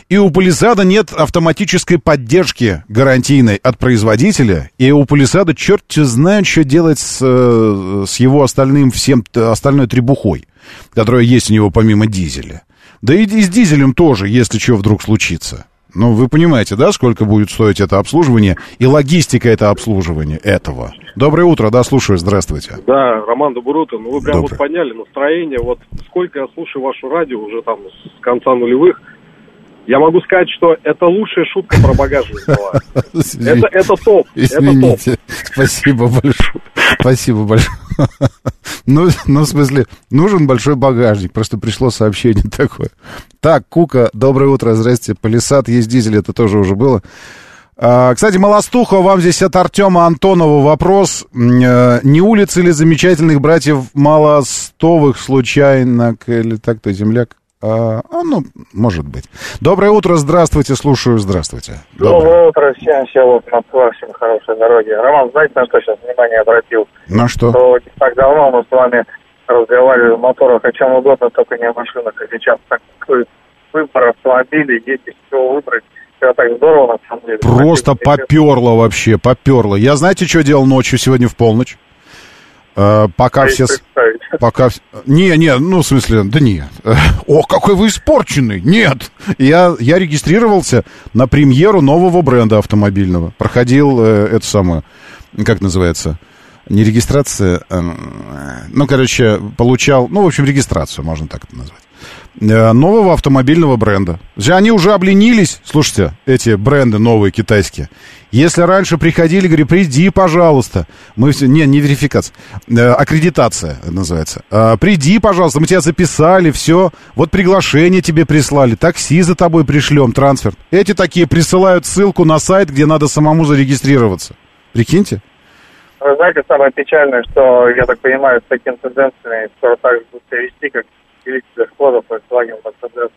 И у Полисада нет автоматической поддержки гарантийной от производителя. И у Полисада черт знает, что делать с, э, с его остальным всем, т- остальной требухой, которая есть у него помимо дизеля. Да и, и с дизелем тоже, если что вдруг случится. Ну, вы понимаете, да, сколько будет стоить это обслуживание и логистика это обслуживания этого. Доброе утро, да, слушаю, здравствуйте. Да, Роман Доброе утро. Ну, вы прям Доброе. вот подняли настроение. Вот сколько я слушаю вашу радио уже там с конца нулевых, я могу сказать, что это лучшая шутка про багажник была. Это, это топ. Это топ. Спасибо большое. Спасибо большое. Ну, ну, в смысле, нужен большой багажник. Просто пришло сообщение такое. Так, Кука, доброе утро, здрасте. Полисад есть дизель, это тоже уже было. А, кстати, Молостуха, вам здесь от Артема Антонова вопрос. Э, Не улицы ли замечательных братьев Молостовых случайно, или так-то земляк? А, а, ну, может быть. Доброе утро, здравствуйте, слушаю, здравствуйте. Доброе. Доброе утро всем, всего Москва, всем хорошей дороги. Роман, знаете, на что сейчас внимание обратил? На что? Что не так давно мы с вами разговаривали о моторах о чем угодно, только не о машинах. А сейчас такой выбор автомобилей, есть из чего выбрать. Все так здорово, на самом деле. Просто Спасибо поперло вообще, поперло. Я знаете, что делал ночью сегодня в полночь? Э, пока Боюсь все... представить. Пока... Не, не, ну, в смысле, да нет. О, какой вы испорченный! Нет! Я, я регистрировался на премьеру нового бренда автомобильного. Проходил э, это самое, как называется, не регистрация, э, ну, короче, получал, ну, в общем, регистрацию, можно так это назвать. Э, Нового автомобильного бренда. Они уже обленились, слушайте, эти бренды новые китайские. Если раньше приходили, говорили, приди, пожалуйста. Мы все, не, не верификация, э, аккредитация называется. А, приди, пожалуйста, мы тебя записали, все. Вот приглашение тебе прислали, такси за тобой пришлем, трансфер. Эти такие присылают ссылку на сайт, где надо самому зарегистрироваться. Прикиньте. Знаете, самое печальное, что, я так понимаю, с такими тенденциями скоро так же будут себя вести, как двигатели Шкода, Volkswagen, Mercedes.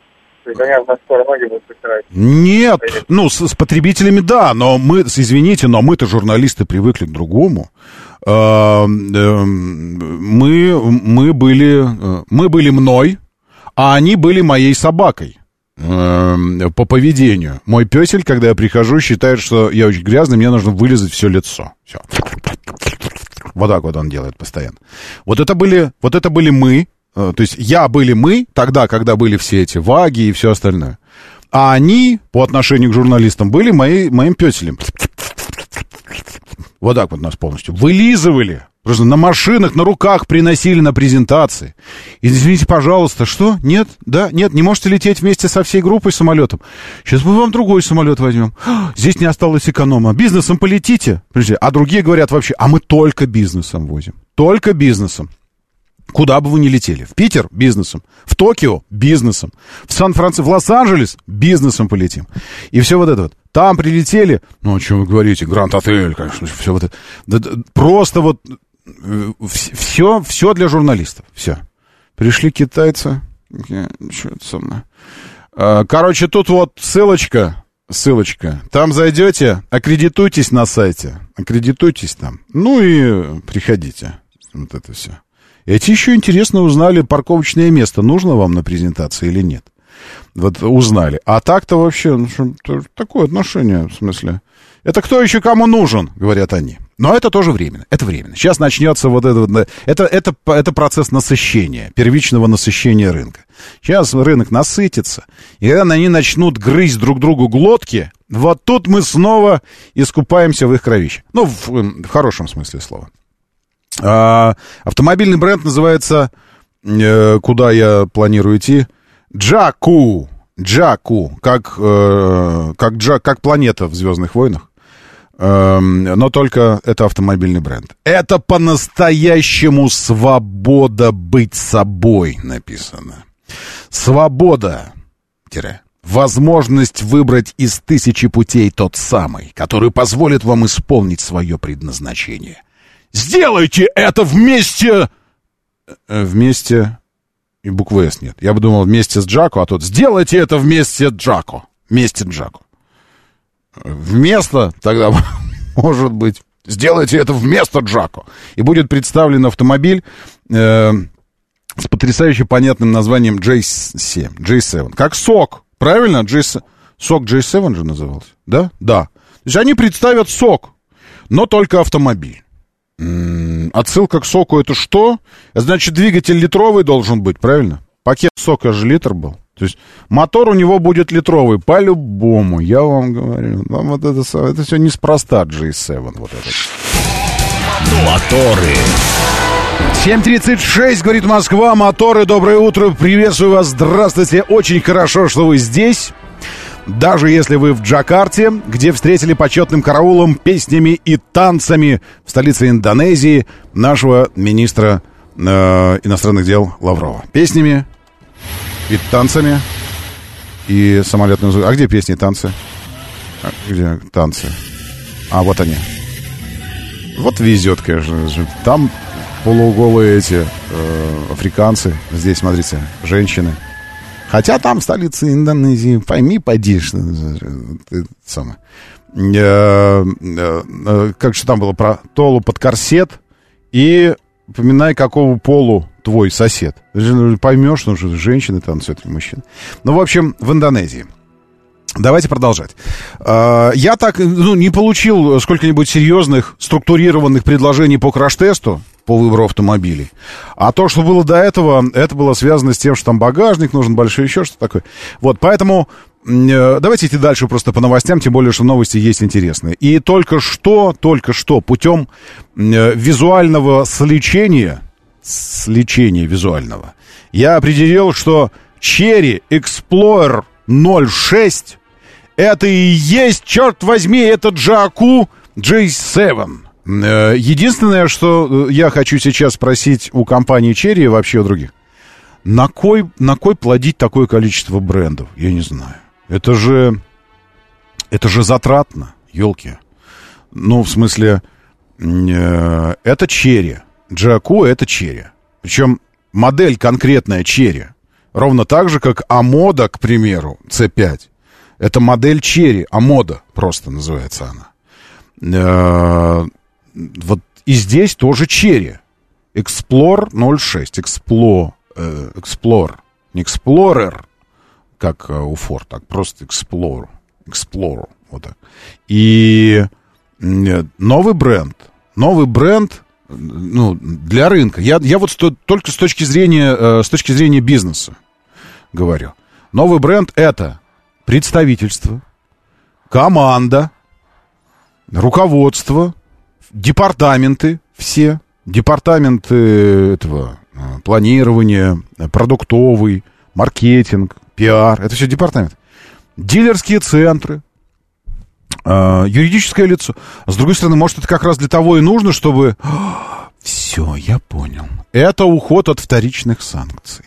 Нет, ну, с, с потребителями да, но мы, извините, но мы-то журналисты привыкли к другому. Э, э, Мы, мы, были, э, мы были мной, а они были моей собакой э, по поведению. Мой песель, когда я прихожу, считает, что я очень грязный, мне нужно вылезать все лицо. Все. Вот так вот он делает постоянно. Вот это были, вот это были мы, то есть я были мы тогда, когда были все эти ваги и все остальное. А они, по отношению к журналистам, были мои, моим песелем. Вот так вот нас полностью. Вылизывали. Просто на машинах, на руках приносили на презентации. Извините, пожалуйста, что? Нет? Да? Нет? Не можете лететь вместе со всей группой самолетом? Сейчас мы вам другой самолет возьмем. «А, Здесь не осталось эконома. Бизнесом полетите. А другие говорят вообще, а мы только бизнесом возим. Только бизнесом. Куда бы вы ни летели. В Питер – бизнесом. В Токио – бизнесом. В Сан-Франциско, в Лос-Анджелес – бизнесом полетим. И все вот это вот. Там прилетели, ну, о чем вы говорите, Гранд-отель, конечно, все вот это. Да- да, просто вот все, все для журналистов. Все. Пришли китайцы. Что это самое? А, Короче, тут вот ссылочка, ссылочка. Там зайдете, аккредитуйтесь на сайте, аккредитуйтесь там. Ну и приходите. Вот это все. Эти еще интересно узнали парковочное место, нужно вам на презентации или нет. Вот узнали. А так-то вообще, ну, такое отношение, в смысле. Это кто еще кому нужен, говорят они. Но это тоже временно. Это временно. Сейчас начнется вот это, это, это, это процесс насыщения, первичного насыщения рынка. Сейчас рынок насытится, и когда они начнут грызть друг другу глотки, вот тут мы снова искупаемся в их кровище. Ну, в, в хорошем смысле слова. А, автомобильный бренд называется, э, куда я планирую идти, Джаку. Джаку, как, э, как, Джа, как планета в Звездных войнах. Эм, но только это автомобильный бренд. Это по-настоящему свобода быть собой написано. Свобода, тире, возможность выбрать из тысячи путей тот самый, который позволит вам исполнить свое предназначение. Сделайте это вместе... Э, Вместе... И буквы «С» нет. Я бы думал вместе с Джако, а тут сделайте это вместе с Джако. Вместе Джако. Вместо, тогда может быть, сделайте это вместо Джако. И будет представлен автомобиль э, с потрясающе понятным названием J7. J7. Как сок. Правильно? J7. Сок J7 же назывался. Да? Да. То есть они представят сок, но только автомобиль. М, Отсылка к соку это что? Значит, двигатель литровый должен быть, правильно? Пакет сока же литр был. То есть мотор у него будет литровый, по-любому, я вам говорю. Вам вот это, это все неспроста G7. Вот это. Моторы. 7.36, говорит Москва, моторы, доброе утро, приветствую вас, здравствуйте, очень хорошо, что вы здесь. Даже если вы в Джакарте, где встретили почетным караулом, песнями и танцами в столице Индонезии нашего министра э, иностранных дел Лаврова. Песнями и танцами и самолетным звуком. А где песни и танцы? А, Где танцы? А, вот они. Вот везет, конечно же. Там полууголые эти э, африканцы. Здесь, смотрите, женщины. Хотя там столица Индонезии, пойми, поди, что ты самое. Э, э, э, как же там было про Толу под корсет и поминай, какого полу твой сосед. Поймешь, что же женщины танцуют или мужчины. Ну, в общем, в Индонезии. Давайте продолжать. А, Я так ну, не получил сколько-нибудь серьезных структурированных предложений по краш-тесту по выбору автомобилей. А то, что было до этого, это было связано с тем, что там багажник нужен большой, еще что-то такое. Вот, поэтому э, давайте идти дальше просто по новостям, тем более, что новости есть интересные. И только что, только что путем э, визуального сличения, сличения визуального, я определил, что Cherry Explorer 06 это и есть, черт возьми, это Джаку J7. Э, Единственное, что э, я хочу сейчас спросить у компании Cherry и вообще у других. На кой, на кой плодить такое количество брендов? Я не знаю. Это же... Это же затратно, елки. Ну, в смысле, э, это черри. Джаку это черри. Причем модель конкретная черри. Ровно так же, как Амода, к примеру, C5. Это модель черри. Амода просто называется она. Э, Вот и здесь тоже черри. Explore 06. Explore. э, Explore. Не Explorer, как э, у Ford, так просто Explorer. Explorer. Вот так. И м, э, новый бренд. Новый бренд ну, для рынка. Я, я вот сто- только с точки, зрения, э, с точки зрения бизнеса говорю. Новый бренд это представительство, команда, руководство, департаменты все, департаменты этого э, планирования, э, продуктовый, маркетинг, пиар, это все департамент. Дилерские центры, э, юридическое лицо. С другой стороны, может, это как раз для того и нужно, чтобы... Все, я понял. Это уход от вторичных санкций.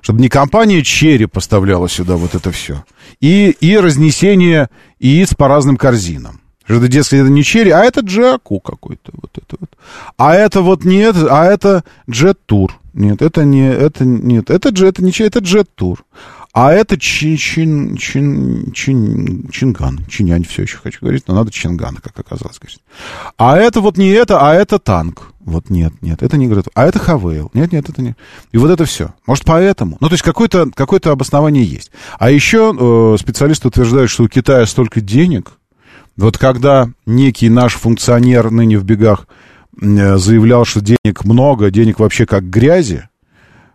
Чтобы не компания Chery поставляла сюда вот это все. И, и разнесение яиц по разным корзинам. Что это, дескать, это не Chery, а это Jaecoo какой-то. Вот это вот. А это вот нет, а это Jetour. Нет, это не, это нет, это Jet, это не Chery, это Jetour. А это чин, чин, чин, чин, Changan. Чинань все еще хочу говорить, но надо Changan, как оказалось, говорить. А это вот не это, а это танк. Вот нет, нет, это не говорит. А это Хавейл. Нет, нет, это не. И вот это все. Может, поэтому. Ну, то есть какое-то какое обоснование есть. А еще э, специалисты утверждают, что у Китая столько денег. Вот когда некий наш функционер ныне в бегах э, заявлял, что денег много, денег вообще как грязи,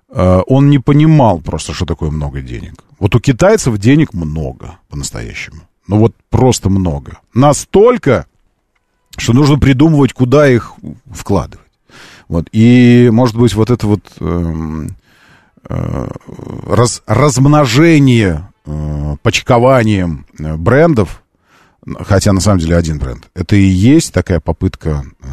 э, он не понимал просто, что такое много денег. Вот у китайцев денег много по-настоящему. Ну вот просто много. Настолько, что нужно придумывать, куда их вкладывать. Вот. И, может быть, вот это вот эм, э, раз, размножение э, почкованием э, брендов, хотя на самом деле один бренд, это и есть такая попытка э,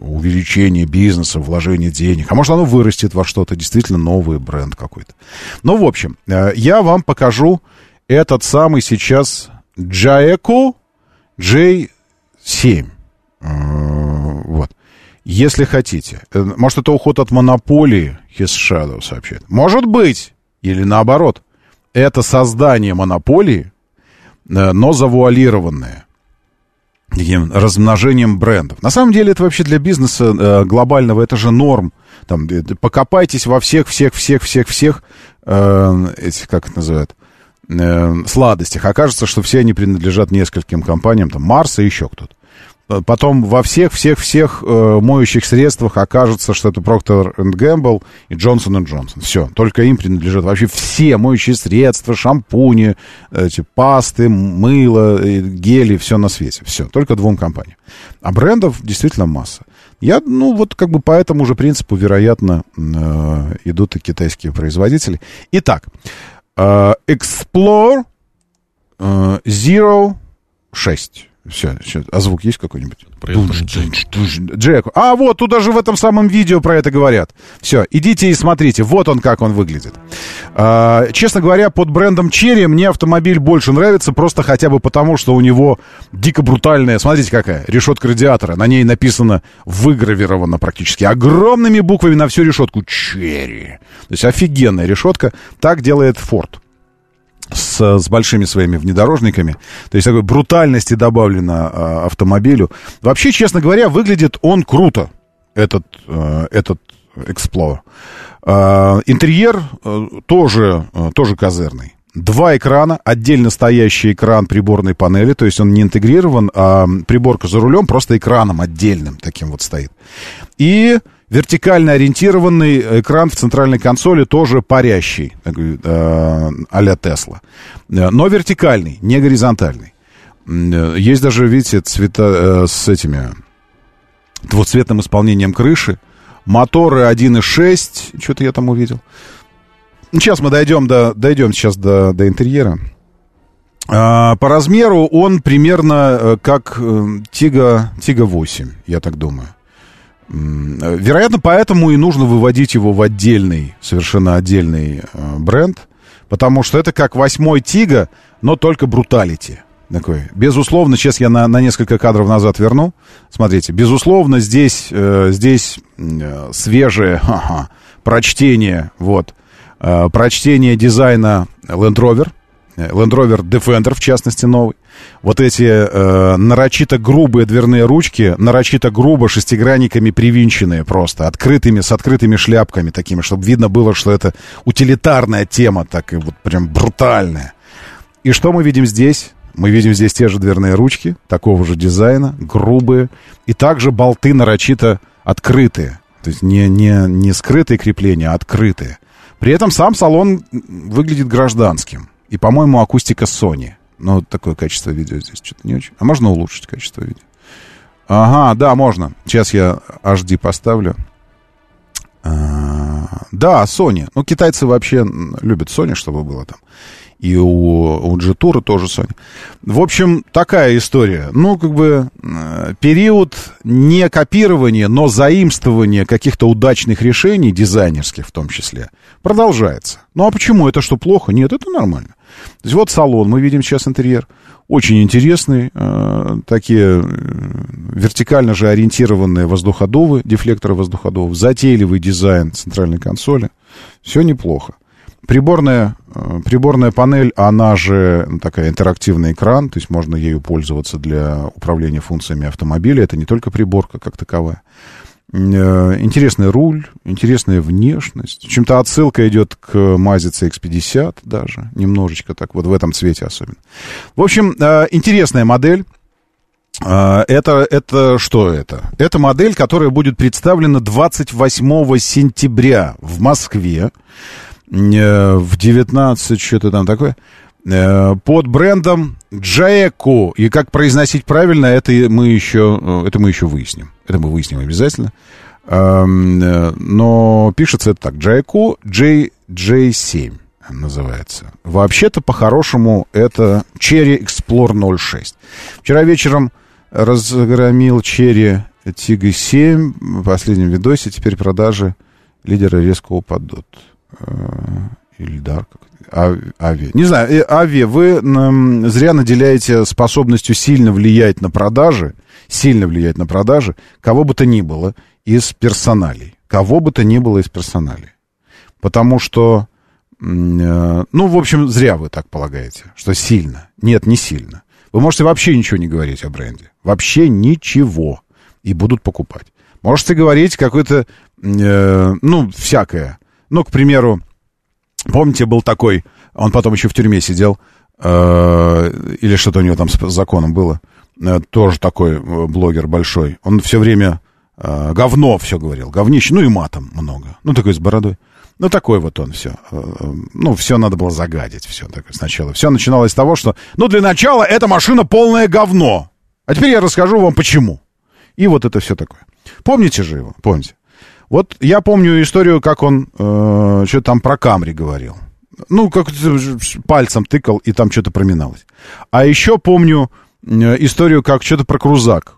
увеличения бизнеса, вложения денег. А может, оно вырастет во что-то, действительно новый бренд какой-то. Ну, в общем, э, я вам покажу этот самый сейчас Jaeco J7. Э, Вот. Если хотите. Может, это уход от монополии, His Shadow сообщает. Может быть. Или наоборот. Это создание монополии, но завуалированное таким размножением брендов. На самом деле это вообще для бизнеса э, глобального это же норм. Там э, покопайтесь во всех, всех, всех, всех, всех э, этих как это называют э, сладостях. Окажется, что все они принадлежат нескольким компаниям, там Марс и еще кто-то. Потом во всех, всех, всех э, моющих средствах окажется, что это Procter Gamble и Johnson Johnson. Все, только им принадлежат вообще все моющие средства, шампуни, эти пасты, мыло, э, гели, все на свете. Все, только двум компаниям. А брендов действительно масса. Я, ну, вот как бы по этому же принципу, вероятно, э, идут и китайские производители. Итак, э, Explore э, Zero 6. Все, все. А звук есть какой-нибудь? Джек. А вот, тут даже в этом самом видео про это говорят. Все, идите и смотрите. Вот он, как он выглядит. А, честно говоря, под брендом Черри мне автомобиль больше нравится, просто хотя бы потому, что у него дико брутальная, смотрите какая, решетка радиатора. На ней написано, выгравировано практически огромными буквами на всю решетку Черри. То есть офигенная решетка. Так делает Ford с, с большими своими внедорожниками. То есть такой брутальности добавлено а, автомобилю. Вообще, честно говоря, выглядит он круто, этот, а, этот Explorer. А, интерьер а, тоже, а, тоже козырный. Два экрана, отдельно стоящий экран приборной панели, то есть он не интегрирован, а приборка за рулем просто экраном отдельным таким вот стоит. И вертикально ориентированный экран в центральной консоли, тоже парящий, э, а-ля Тесла. Э, Но вертикальный, не горизонтальный. Э, Есть даже, видите, цвета с этими двухцветным исполнением крыши. Моторы 1.6, что-то я там увидел. Ну, Сейчас мы дойдем до, дойдем сейчас до, до интерьера. А, по размеру он примерно как Тига, Тига 8, я так думаю. Вероятно, поэтому и нужно выводить его в отдельный, совершенно отдельный э, бренд, потому что это как восьмой Тига, но только бруталити. Такой. Безусловно, сейчас я на, на несколько кадров назад верну. Смотрите, безусловно, здесь, э, здесь э, свежее ха-ха, прочтение, вот, э, прочтение дизайна Land Rover, Land Rover Defender, в частности, новый. Вот эти э, нарочито грубые дверные ручки, нарочито грубо шестигранниками привинченные просто, открытыми, с открытыми шляпками такими, чтобы видно было, что это утилитарная тема, так и вот прям брутальная. И что мы видим здесь? Мы видим здесь те же дверные ручки, такого же дизайна, грубые, и также болты нарочито открытые. То есть не, не, не скрытые крепления, а открытые. При этом сам салон выглядит гражданским. И, по-моему, акустика Sony. Но такое качество видео здесь что-то не очень. А можно улучшить качество видео? Ага, да, можно. Сейчас я HD поставлю. А, да, Sony. Ну, китайцы вообще любят Sony, чтобы было там. И у, у G-Tour тоже Sony. В общем, такая история. Ну, как бы период не копирования, но заимствования каких-то удачных решений, дизайнерских в том числе, продолжается. Ну, а почему? Это что, плохо? Нет, это нормально. То есть вот салон, мы видим сейчас интерьер. Очень интересный. э, такие э, вертикально же ориентированные воздуходувы, дефлекторы воздуходувов, затейливый дизайн центральной консоли. Все неплохо. Приборная, э, приборная панель, она же ну, такая интерактивный экран, то есть можно ею пользоваться для управления функциями автомобиля. Это не только приборка как таковая. Э, Интересный руль, интересная внешность. Чем-то отсылка идет к Mazda CX-50 даже, немножечко так, вот в этом цвете особенно. В общем, э, интересная модель. Э, Это, это что это? Это модель, которая будет представлена 28 сентября в Москве в 19, что-то там такое, под брендом Джаеко. И как произносить правильно, это мы еще, э, это мы еще выясним. Это мы выясним обязательно. Эм, э, Но пишется это так. Джаеко JJ7 называется. Вообще-то, по-хорошему, это Cherry Explorer 06. Вчера вечером разгромил Cherry Tiggo 7 в последнем видосе. Теперь продажи лидера резко упадут. Э, Ильдар. как- А- Ави. Не знаю, э, Ави, вы зря наделяете способностью сильно влиять на продажи, сильно влиять на продажи, кого бы то ни было из персоналей. Кого бы то ни было из персоналей. Потому что, э, ну, в общем, зря вы так полагаете, что сильно. Нет, не сильно. Вы можете вообще ничего не говорить о бренде. Вообще ничего. И будут покупать. Можете говорить какое-то, э, ну, всякое. Ну, к примеру, помните, был такой, он потом еще в тюрьме сидел, э, или что-то у него там с законом было, э, тоже такой э, блогер большой. Он все время говно все говорил, говнище, ну и матом много. Ну, такой с бородой. Ну, такой вот он все. Ну, все надо было загадить, все такое сначала. Все начиналось с того, что, ну, для начала эта машина полное говно. А теперь я расскажу вам почему. И вот это все такое. Помните же его? Помните? Вот я помню историю, как он э, что-то там про Камри говорил. Ну, как пальцем тыкал, и там что-то проминалось. А еще помню э, историю, как что-то про Крузак.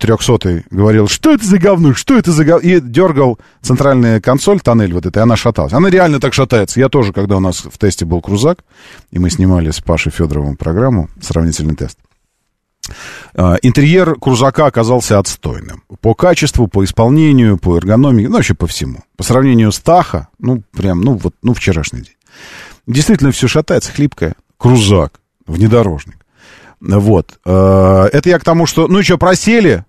Трехсотый говорил, что это за говно, что это за говно, и дергал центральная консоль, тоннель вот эта, и она шаталась. Она реально так шатается. Я тоже, когда у нас в тесте был Крузак, и мы снимали с Пашей Федоровым программу «Сравнительный тест», э, интерьер крузака оказался отстойным. По качеству, по исполнению, по эргономике, ну, вообще по всему. По сравнению с Таха, ну, прям, ну, вот, ну, вчерашний день. Действительно, все шатается, хлипкое. Крузак, внедорожник. Вот. Э, Это я к тому, что, ну, что, просели,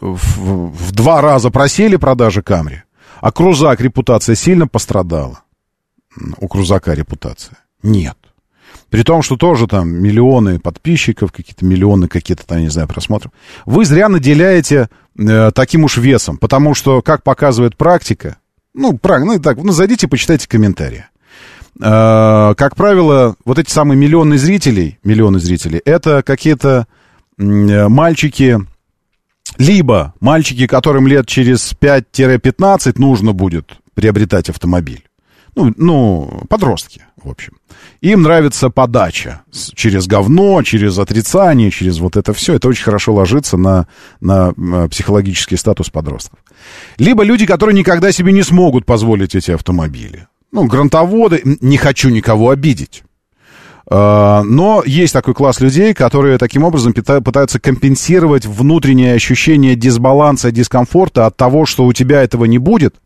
в, в два раза просели продажи Камри, а Крузак репутация сильно пострадала. У Крузака репутация. Нет. При том, что тоже там миллионы подписчиков, какие-то миллионы какие-то там, не знаю, просмотров. Вы зря наделяете э, таким уж весом, потому что, как показывает практика, ну, правильно, ну, так, ну, зайдите, почитайте комментарии. Э, как правило, вот эти самые миллионы зрителей, миллионы зрителей, это какие-то э, мальчики, либо мальчики, которым лет через 5-15 нужно будет приобретать автомобиль. Ну, ну, подростки, в общем. Им нравится подача через говно, через отрицание, через вот это все. Это очень хорошо ложится на, на э, психологический статус подростков. Либо люди, которые никогда себе не смогут позволить эти автомобили. Ну, грантоводы, не хочу никого обидеть. Э, Но есть такой класс людей, которые таким образом пытаются компенсировать внутреннее ощущение дисбаланса, дискомфорта от того, что у тебя этого не будет.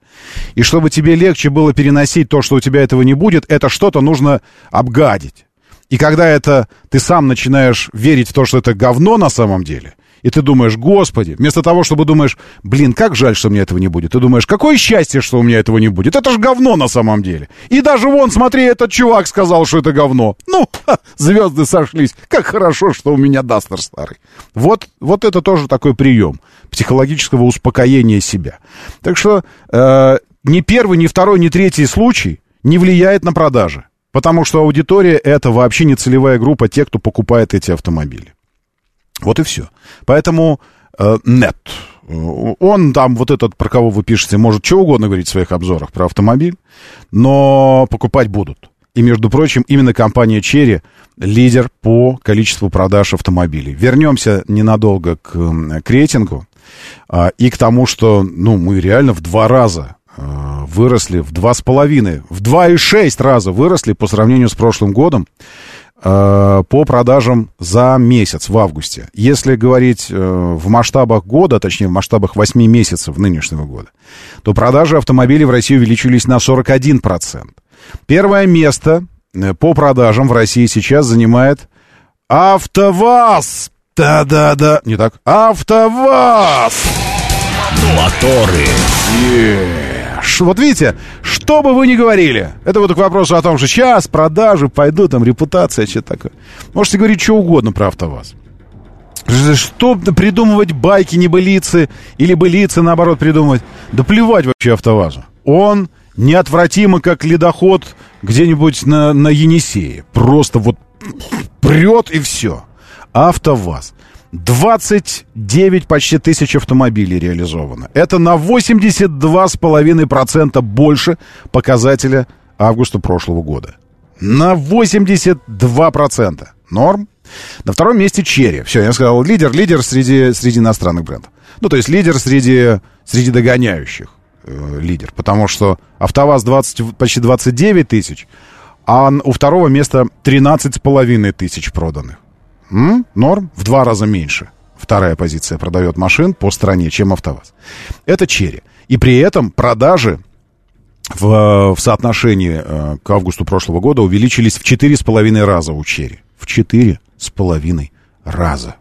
И чтобы тебе легче было переносить то, что у тебя этого не будет, это что-то нужно обгадить. И когда это ты сам начинаешь верить в то, что это говно на самом деле, и ты думаешь, господи, вместо того, чтобы думаешь, блин, как жаль, что мне этого не будет, ты думаешь, какое счастье, что у меня этого не будет. Это же говно на самом деле. И даже вон, смотри, этот чувак сказал, что это говно. Ну, ха, звезды сошлись. Как хорошо, что у меня Дастер старый. Вот, вот это тоже такой прием психологического успокоения себя. Так что э, ни первый, ни второй, ни третий случай не влияет на продажи. Потому что аудитория это вообще не целевая группа тех, кто покупает эти автомобили. Вот и все. Поэтому э, нет. Он там, вот этот, про кого вы пишете, может что угодно говорить в своих обзорах про автомобиль, но покупать будут. И, между прочим, именно компания Cherry лидер по количеству продаж автомобилей. Вернемся ненадолго к, к рейтингу а, и к тому, что ну, мы реально в два раза а, выросли, в два с половиной, в два и шесть раза выросли по сравнению с прошлым годом э, по продажам за месяц в августе. Если говорить э, в масштабах года, точнее в масштабах 8 месяцев нынешнего года, то продажи автомобилей в России увеличились на 41%. Первое место э, по продажам в России сейчас занимает АвтоВАЗ. Да-да-да. Не так. АвтоВАЗ. Моторы. Ш- Вот видите, что бы вы ни говорили, это вот к вопросу о том, что сейчас продажи пойдут, там репутация, что-то такое. Можете говорить что угодно про АвтоВАЗ. Что придумывать байки, небылицы, или былицы, наоборот, придумывать. Да плевать вообще АвтоВАЗу. Он неотвратимо, как ледоход где-нибудь на, на Енисее. Просто вот прет и все. АвтоВАЗ. 29 почти тысяч автомобилей реализовано. Это на 82,5% больше показателя августа прошлого года. На 82%. Норм. На втором месте Черри. Все, я сказал, лидер, лидер среди, среди иностранных брендов. Ну, то есть лидер среди, среди догоняющих. э, лидер. Потому что АвтоВАЗ 20, почти 29 тысяч, а у второго места 13,5 тысяч проданных. М? Норм? В два раза меньше. Вторая позиция продает машин по стране, чем АвтоВАЗ. Это Черри. И при этом продажи в, в соотношении э, к августу прошлого года увеличились в 4,5 раза у Черри. В 4,5 раза.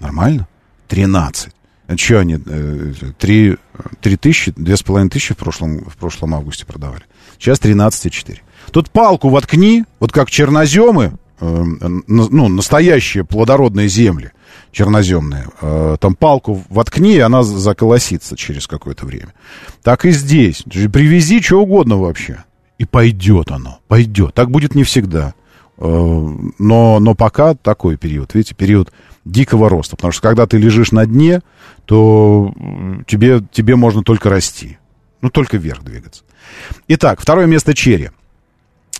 Нормально? 13. А что они, э, 3, 3 тысячи, 2,5 тысячи в прошлом, в прошлом августе продавали. Сейчас 13,4. Тут палку воткни, вот как черноземы, ну, настоящие плодородные земли, черноземные, э, там палку воткни, и она за- заколосится через какое-то время. Так и здесь. Привези что угодно вообще. И пойдет оно, пойдет. Так будет не всегда. Э, Но, но пока такой период, видите, период дикого роста. Потому что когда ты лежишь на дне, то тебе, тебе можно только расти. Ну, только вверх двигаться. Итак, второе место Черри.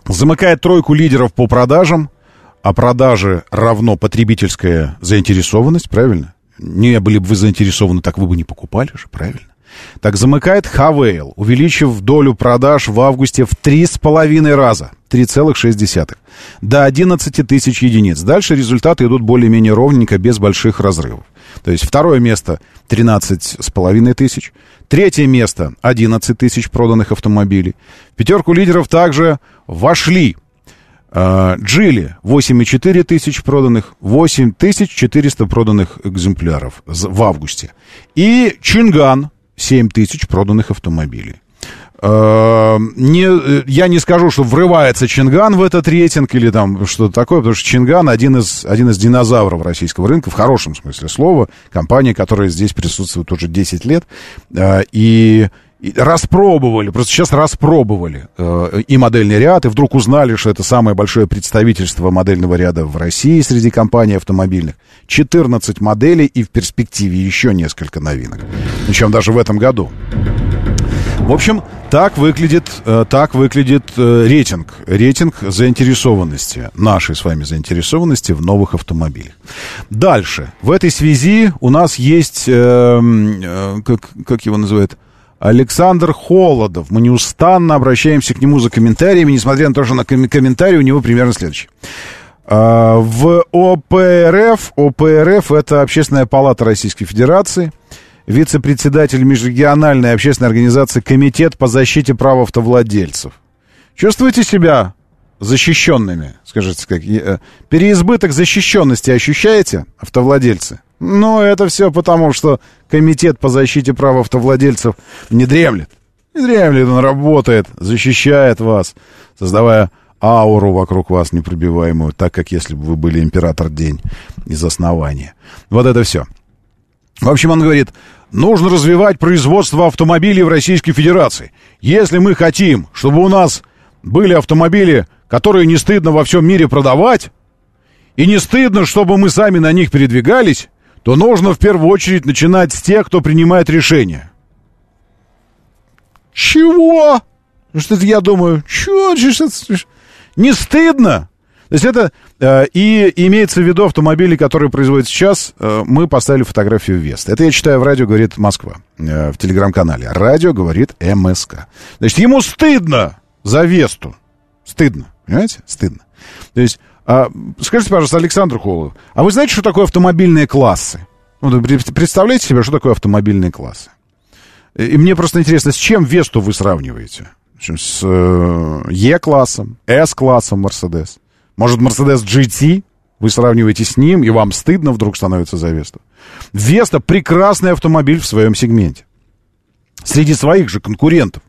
Замыкает тройку лидеров по продажам, а продажи равно потребительская заинтересованность, правильно? Не были бы вы заинтересованы, так вы бы не покупали же, правильно? Так замыкает Хавейл, увеличив долю продаж в августе в 3,5 раза, 3,6, до 11 тысяч единиц. Дальше результаты идут более-менее ровненько, без больших разрывов. То есть второе место 13,5 тысяч, третье место 11 тысяч проданных автомобилей. В пятерку лидеров также вошли Джили 8,4 тысяч проданных, 8 тысяч 400 проданных экземпляров в августе. И Чинган 7 тысяч проданных автомобилей. Э, не, э, я не скажу, что врывается Чинган в этот рейтинг или там что-то такое, потому что Чинган один из, один из динозавров российского рынка, в хорошем смысле слова. Компания, которая здесь присутствует уже 10 лет. Э, и, распробовали, просто сейчас распробовали э, и модельный ряд, и вдруг узнали, что это самое большое представительство модельного ряда в России среди компаний автомобильных. 14 моделей и в перспективе еще несколько новинок. Причем даже в этом году. В общем, так выглядит, э, так выглядит э, рейтинг. Рейтинг заинтересованности, нашей с вами заинтересованности в новых автомобилях. Дальше. В этой связи у нас есть, э, м, э, как, как его называют, Александр Холодов. Мы неустанно обращаемся к нему за комментариями, несмотря на то, что на ком- комментарий у него примерно следующий. А, В ОПРФ, ОПРФ это Общественная палата Российской Федерации, вице-председатель межрегиональной общественной организации Комитет по защите прав автовладельцев. Чувствуете себя защищенными, скажите, как, э, переизбыток защищенности ощущаете, автовладельцы? Ну, это все потому, что Комитет по защите прав автовладельцев не дремлет. Не дремлет, он работает, защищает вас, создавая ауру вокруг вас непробиваемую, так как если бы вы были император день из основания. Вот это все. В общем, он говорит, нужно развивать производство автомобилей в Российской Федерации. Если мы хотим, чтобы у нас были автомобили, которые не стыдно во всем мире продавать, и не стыдно, чтобы мы сами на них передвигались, то нужно в первую очередь начинать с тех, кто принимает решения. Чего? Ну, Что я думаю, это- не стыдно? То есть это э, и имеется в виду автомобили, которые производят сейчас. э, мы поставили фотографию Веста. Это я читаю в радио говорит Москва э, в телеграм-канале. Радио говорит МСК. Значит, ему стыдно за Весту. Стыдно, понимаете? Стыдно. То есть, а, скажите, пожалуйста, Александр Холодов, а вы знаете, что такое автомобильные классы? Ну, представляете себе, что такое автомобильные классы? И мне просто интересно, с чем Весту вы сравниваете? С э, Е-классом, С-классом Мерседес. Может, Мерседес GT? Вы сравниваете с ним, и вам стыдно вдруг становится за Весту. Веста прекрасный автомобиль в своем сегменте. Среди своих же конкурентов.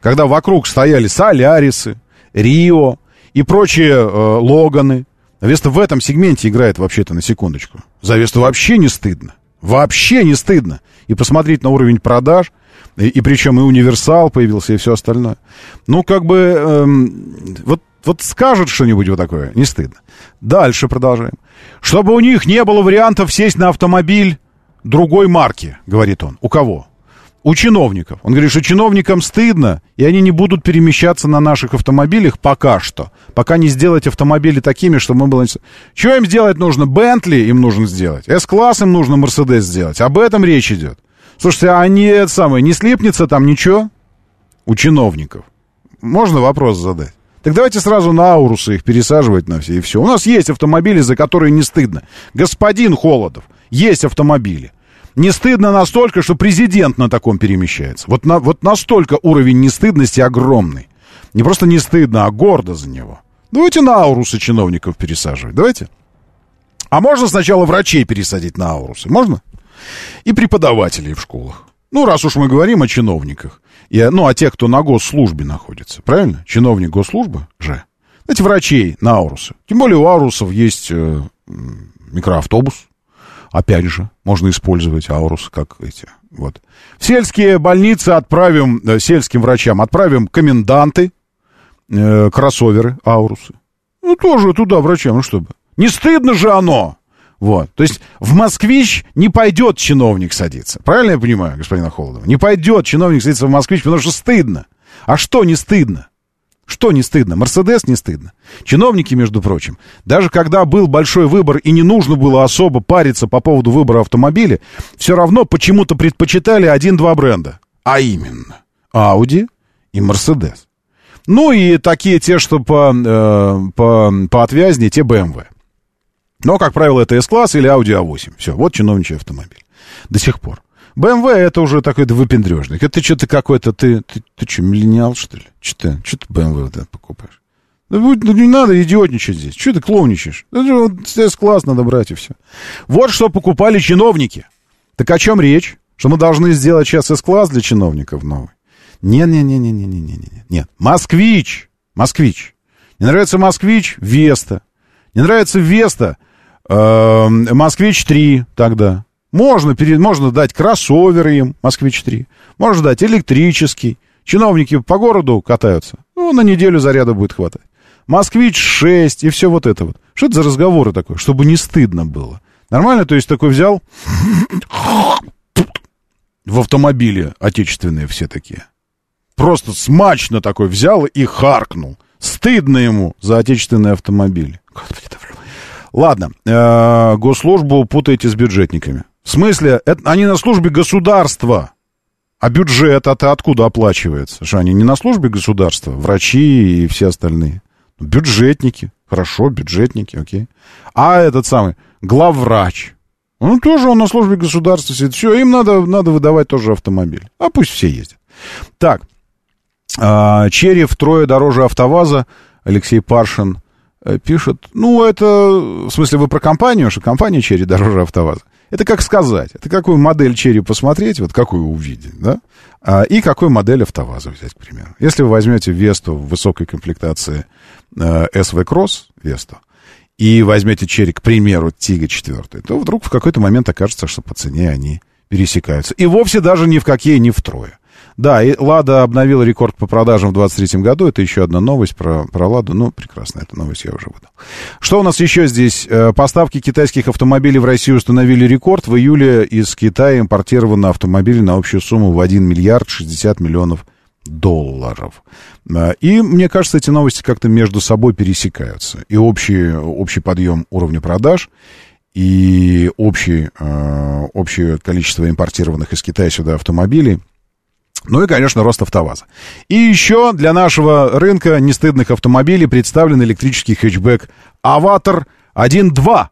Когда вокруг стояли Солярисы, Рио и прочие э, Логаны. Веста в этом сегменте играет вообще-то на секундочку. За Весту вообще не стыдно. Вообще не стыдно. И посмотреть на уровень продаж, и, и причем и универсал появился, и все остальное. Ну, как бы, эм, вот, вот скажут что-нибудь вот такое, не стыдно. Дальше продолжаем. Чтобы у них не было вариантов сесть на автомобиль другой марки, говорит он. У кого? У чиновников. Он говорит, что чиновникам стыдно, и они не будут перемещаться на наших автомобилях пока что. Пока не сделать автомобили такими, чтобы мы было... Что им сделать нужно? Бентли им нужно сделать. С-класс им нужно Мерседес сделать. Об этом речь идет. Слушайте, а они, это самое, не слипнется там ничего? У чиновников. Можно вопрос задать? Так давайте сразу на Аурусы их пересаживать на все, и все. У нас есть автомобили, за которые не стыдно. Господин Холодов, есть автомобили. Не стыдно настолько, что президент на таком перемещается. Вот, на, вот настолько уровень нестыдности огромный. Не просто не стыдно, а гордо за него. Давайте на Аурусы чиновников пересаживать. Давайте. А можно сначала врачей пересадить на Аурусы? Можно? И преподавателей в школах. Ну, раз уж мы говорим о чиновниках. И, ну, о тех, кто на госслужбе находится. Правильно? Чиновник госслужбы же. Знаете, врачей на Аурусы. Тем более у Аурусов есть э, микроавтобус. Опять же, можно использовать Аурус как эти. Вот. В сельские больницы отправим, э, сельским врачам отправим коменданты, э, кроссоверы, Аурусы. Ну, тоже туда врачам, ну что бы. Не стыдно же оно! Вот. То есть в «Москвич» не пойдет чиновник садиться. Правильно я понимаю, господин Холодов? Не пойдет чиновник садиться в «Москвич», потому что стыдно. А что не стыдно? Что не стыдно? Мерседес не стыдно. Чиновники, между прочим, даже когда был большой выбор и не нужно было особо париться по поводу выбора автомобиля, все равно почему-то предпочитали один-два бренда. А именно, Audi и Mercedes. Ну и такие те, что по, э, по, поотвязнее, те BMW. Но, как правило, это S-класс или Audi A8. Все, вот чиновничий автомобиль. До сих пор. BMW это уже такой да, выпендрежник. Это что-то какой-то, ты, ты, ты что, миллениал, что ли? Что ты, что ты BMW да, покупаешь? Да ну, не надо идиотничать здесь. Что ты клоуничаешь? Это же вот S-класс надо брать и все. Вот что покупали чиновники. Так о чем речь? Что мы должны сделать сейчас S-класс для чиновников новый? Не-не-не-не-не-не-не. Нет. Москвич. Москвич. Не нравится Москвич? Веста. Не нравится Веста? э, Москвич 3 тогда. Можно, перед, можно дать кроссоверы им, Москвич 3. Можно дать электрический. Чиновники по городу катаются. Ну, на неделю заряда будет хватать. Москвич 6 и все вот это вот. Что это за разговоры такое? Чтобы не стыдно было. Нормально, то есть такой взял в автомобиле отечественные все такие. Просто смачно такой взял и харкнул. Стыдно ему за отечественные автомобили. Господи. Ладно, э, госслужбу путаете с бюджетниками. В смысле, это, они на службе государства. А бюджет это откуда оплачивается? Что они не на службе государства? Врачи и все остальные. Бюджетники. Хорошо, бюджетники, окей. А этот самый главврач, ну, тоже он на службе государства сидит. Все, им надо, надо выдавать тоже автомобиль. А пусть все ездят. Так, а, Черри втрое дороже АвтоВАЗа. Алексей Паршин э, пишет. Ну, это... В смысле, вы про компанию, что компания Черри дороже АвтоВАЗа. Это как сказать. Это какую модель Черри посмотреть, вот какую увидеть, да? А, и какую модель АвтоВАЗа взять, к примеру. Если вы возьмете Весту в высокой комплектации э, SV Cross Весту, и возьмете Черри, к примеру, Тига 4, то вдруг в какой-то момент окажется, что по цене они пересекаются. И вовсе даже ни в какие, ни втрое. Да, и Лада обновила рекорд по продажам в 23 году. Это еще одна новость про, про Ладу. Ну, прекрасно, эту новость я уже выдал. Что у нас еще здесь? Э, Поставки китайских автомобилей в Россию установили рекорд. В июле из Китая импортировано автомобили на общую сумму в 1 миллиард 60 миллионов долларов. Э, И, мне кажется, эти новости как-то между собой пересекаются. И общий, общий подъем уровня продаж, и общий, э, общее количество импортированных из Китая сюда автомобилей. Ну и, конечно, рост автоваза. И еще для нашего рынка нестыдных автомобилей представлен электрический хэтчбэк «Аватар 1.2».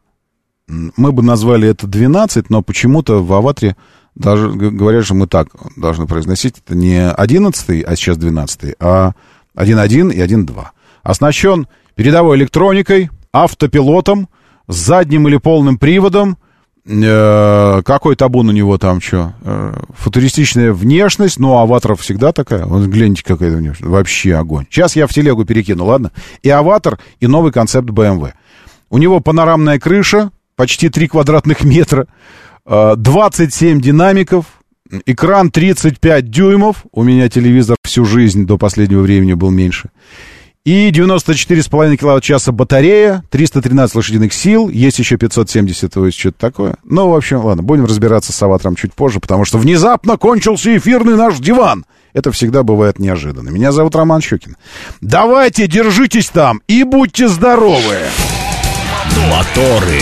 М, Мы бы назвали это 12, но почему-то в «Аватаре» даже говорят, что мы так должны произносить. Это не 11, а сейчас 12, а 1.1 и 1.2. Оснащен передовой электроникой, автопилотом, задним или полным приводом, какой табун у него там, что? футуристичная внешность, ну, аватаров всегда такая. Вот гляньте, какая это внешность. Вообще огонь. Сейчас я в телегу перекину, ладно? И аватар, и новый концепт BMW. У него панорамная крыша, почти 3 квадратных метра, э, 27 динамиков, экран 35 дюймов. У меня телевизор всю жизнь до последнего времени был меньше. И 94,5 киловатт-часа батарея, 313 лошадиных сил, есть еще 570, то есть что-то такое. Ну, в общем, ладно, будем разбираться с аватаром чуть позже, потому что внезапно кончился эфирный наш диван. Это всегда бывает неожиданно. Меня зовут Роман Щукин. Давайте, держитесь там и будьте здоровы! Моторы.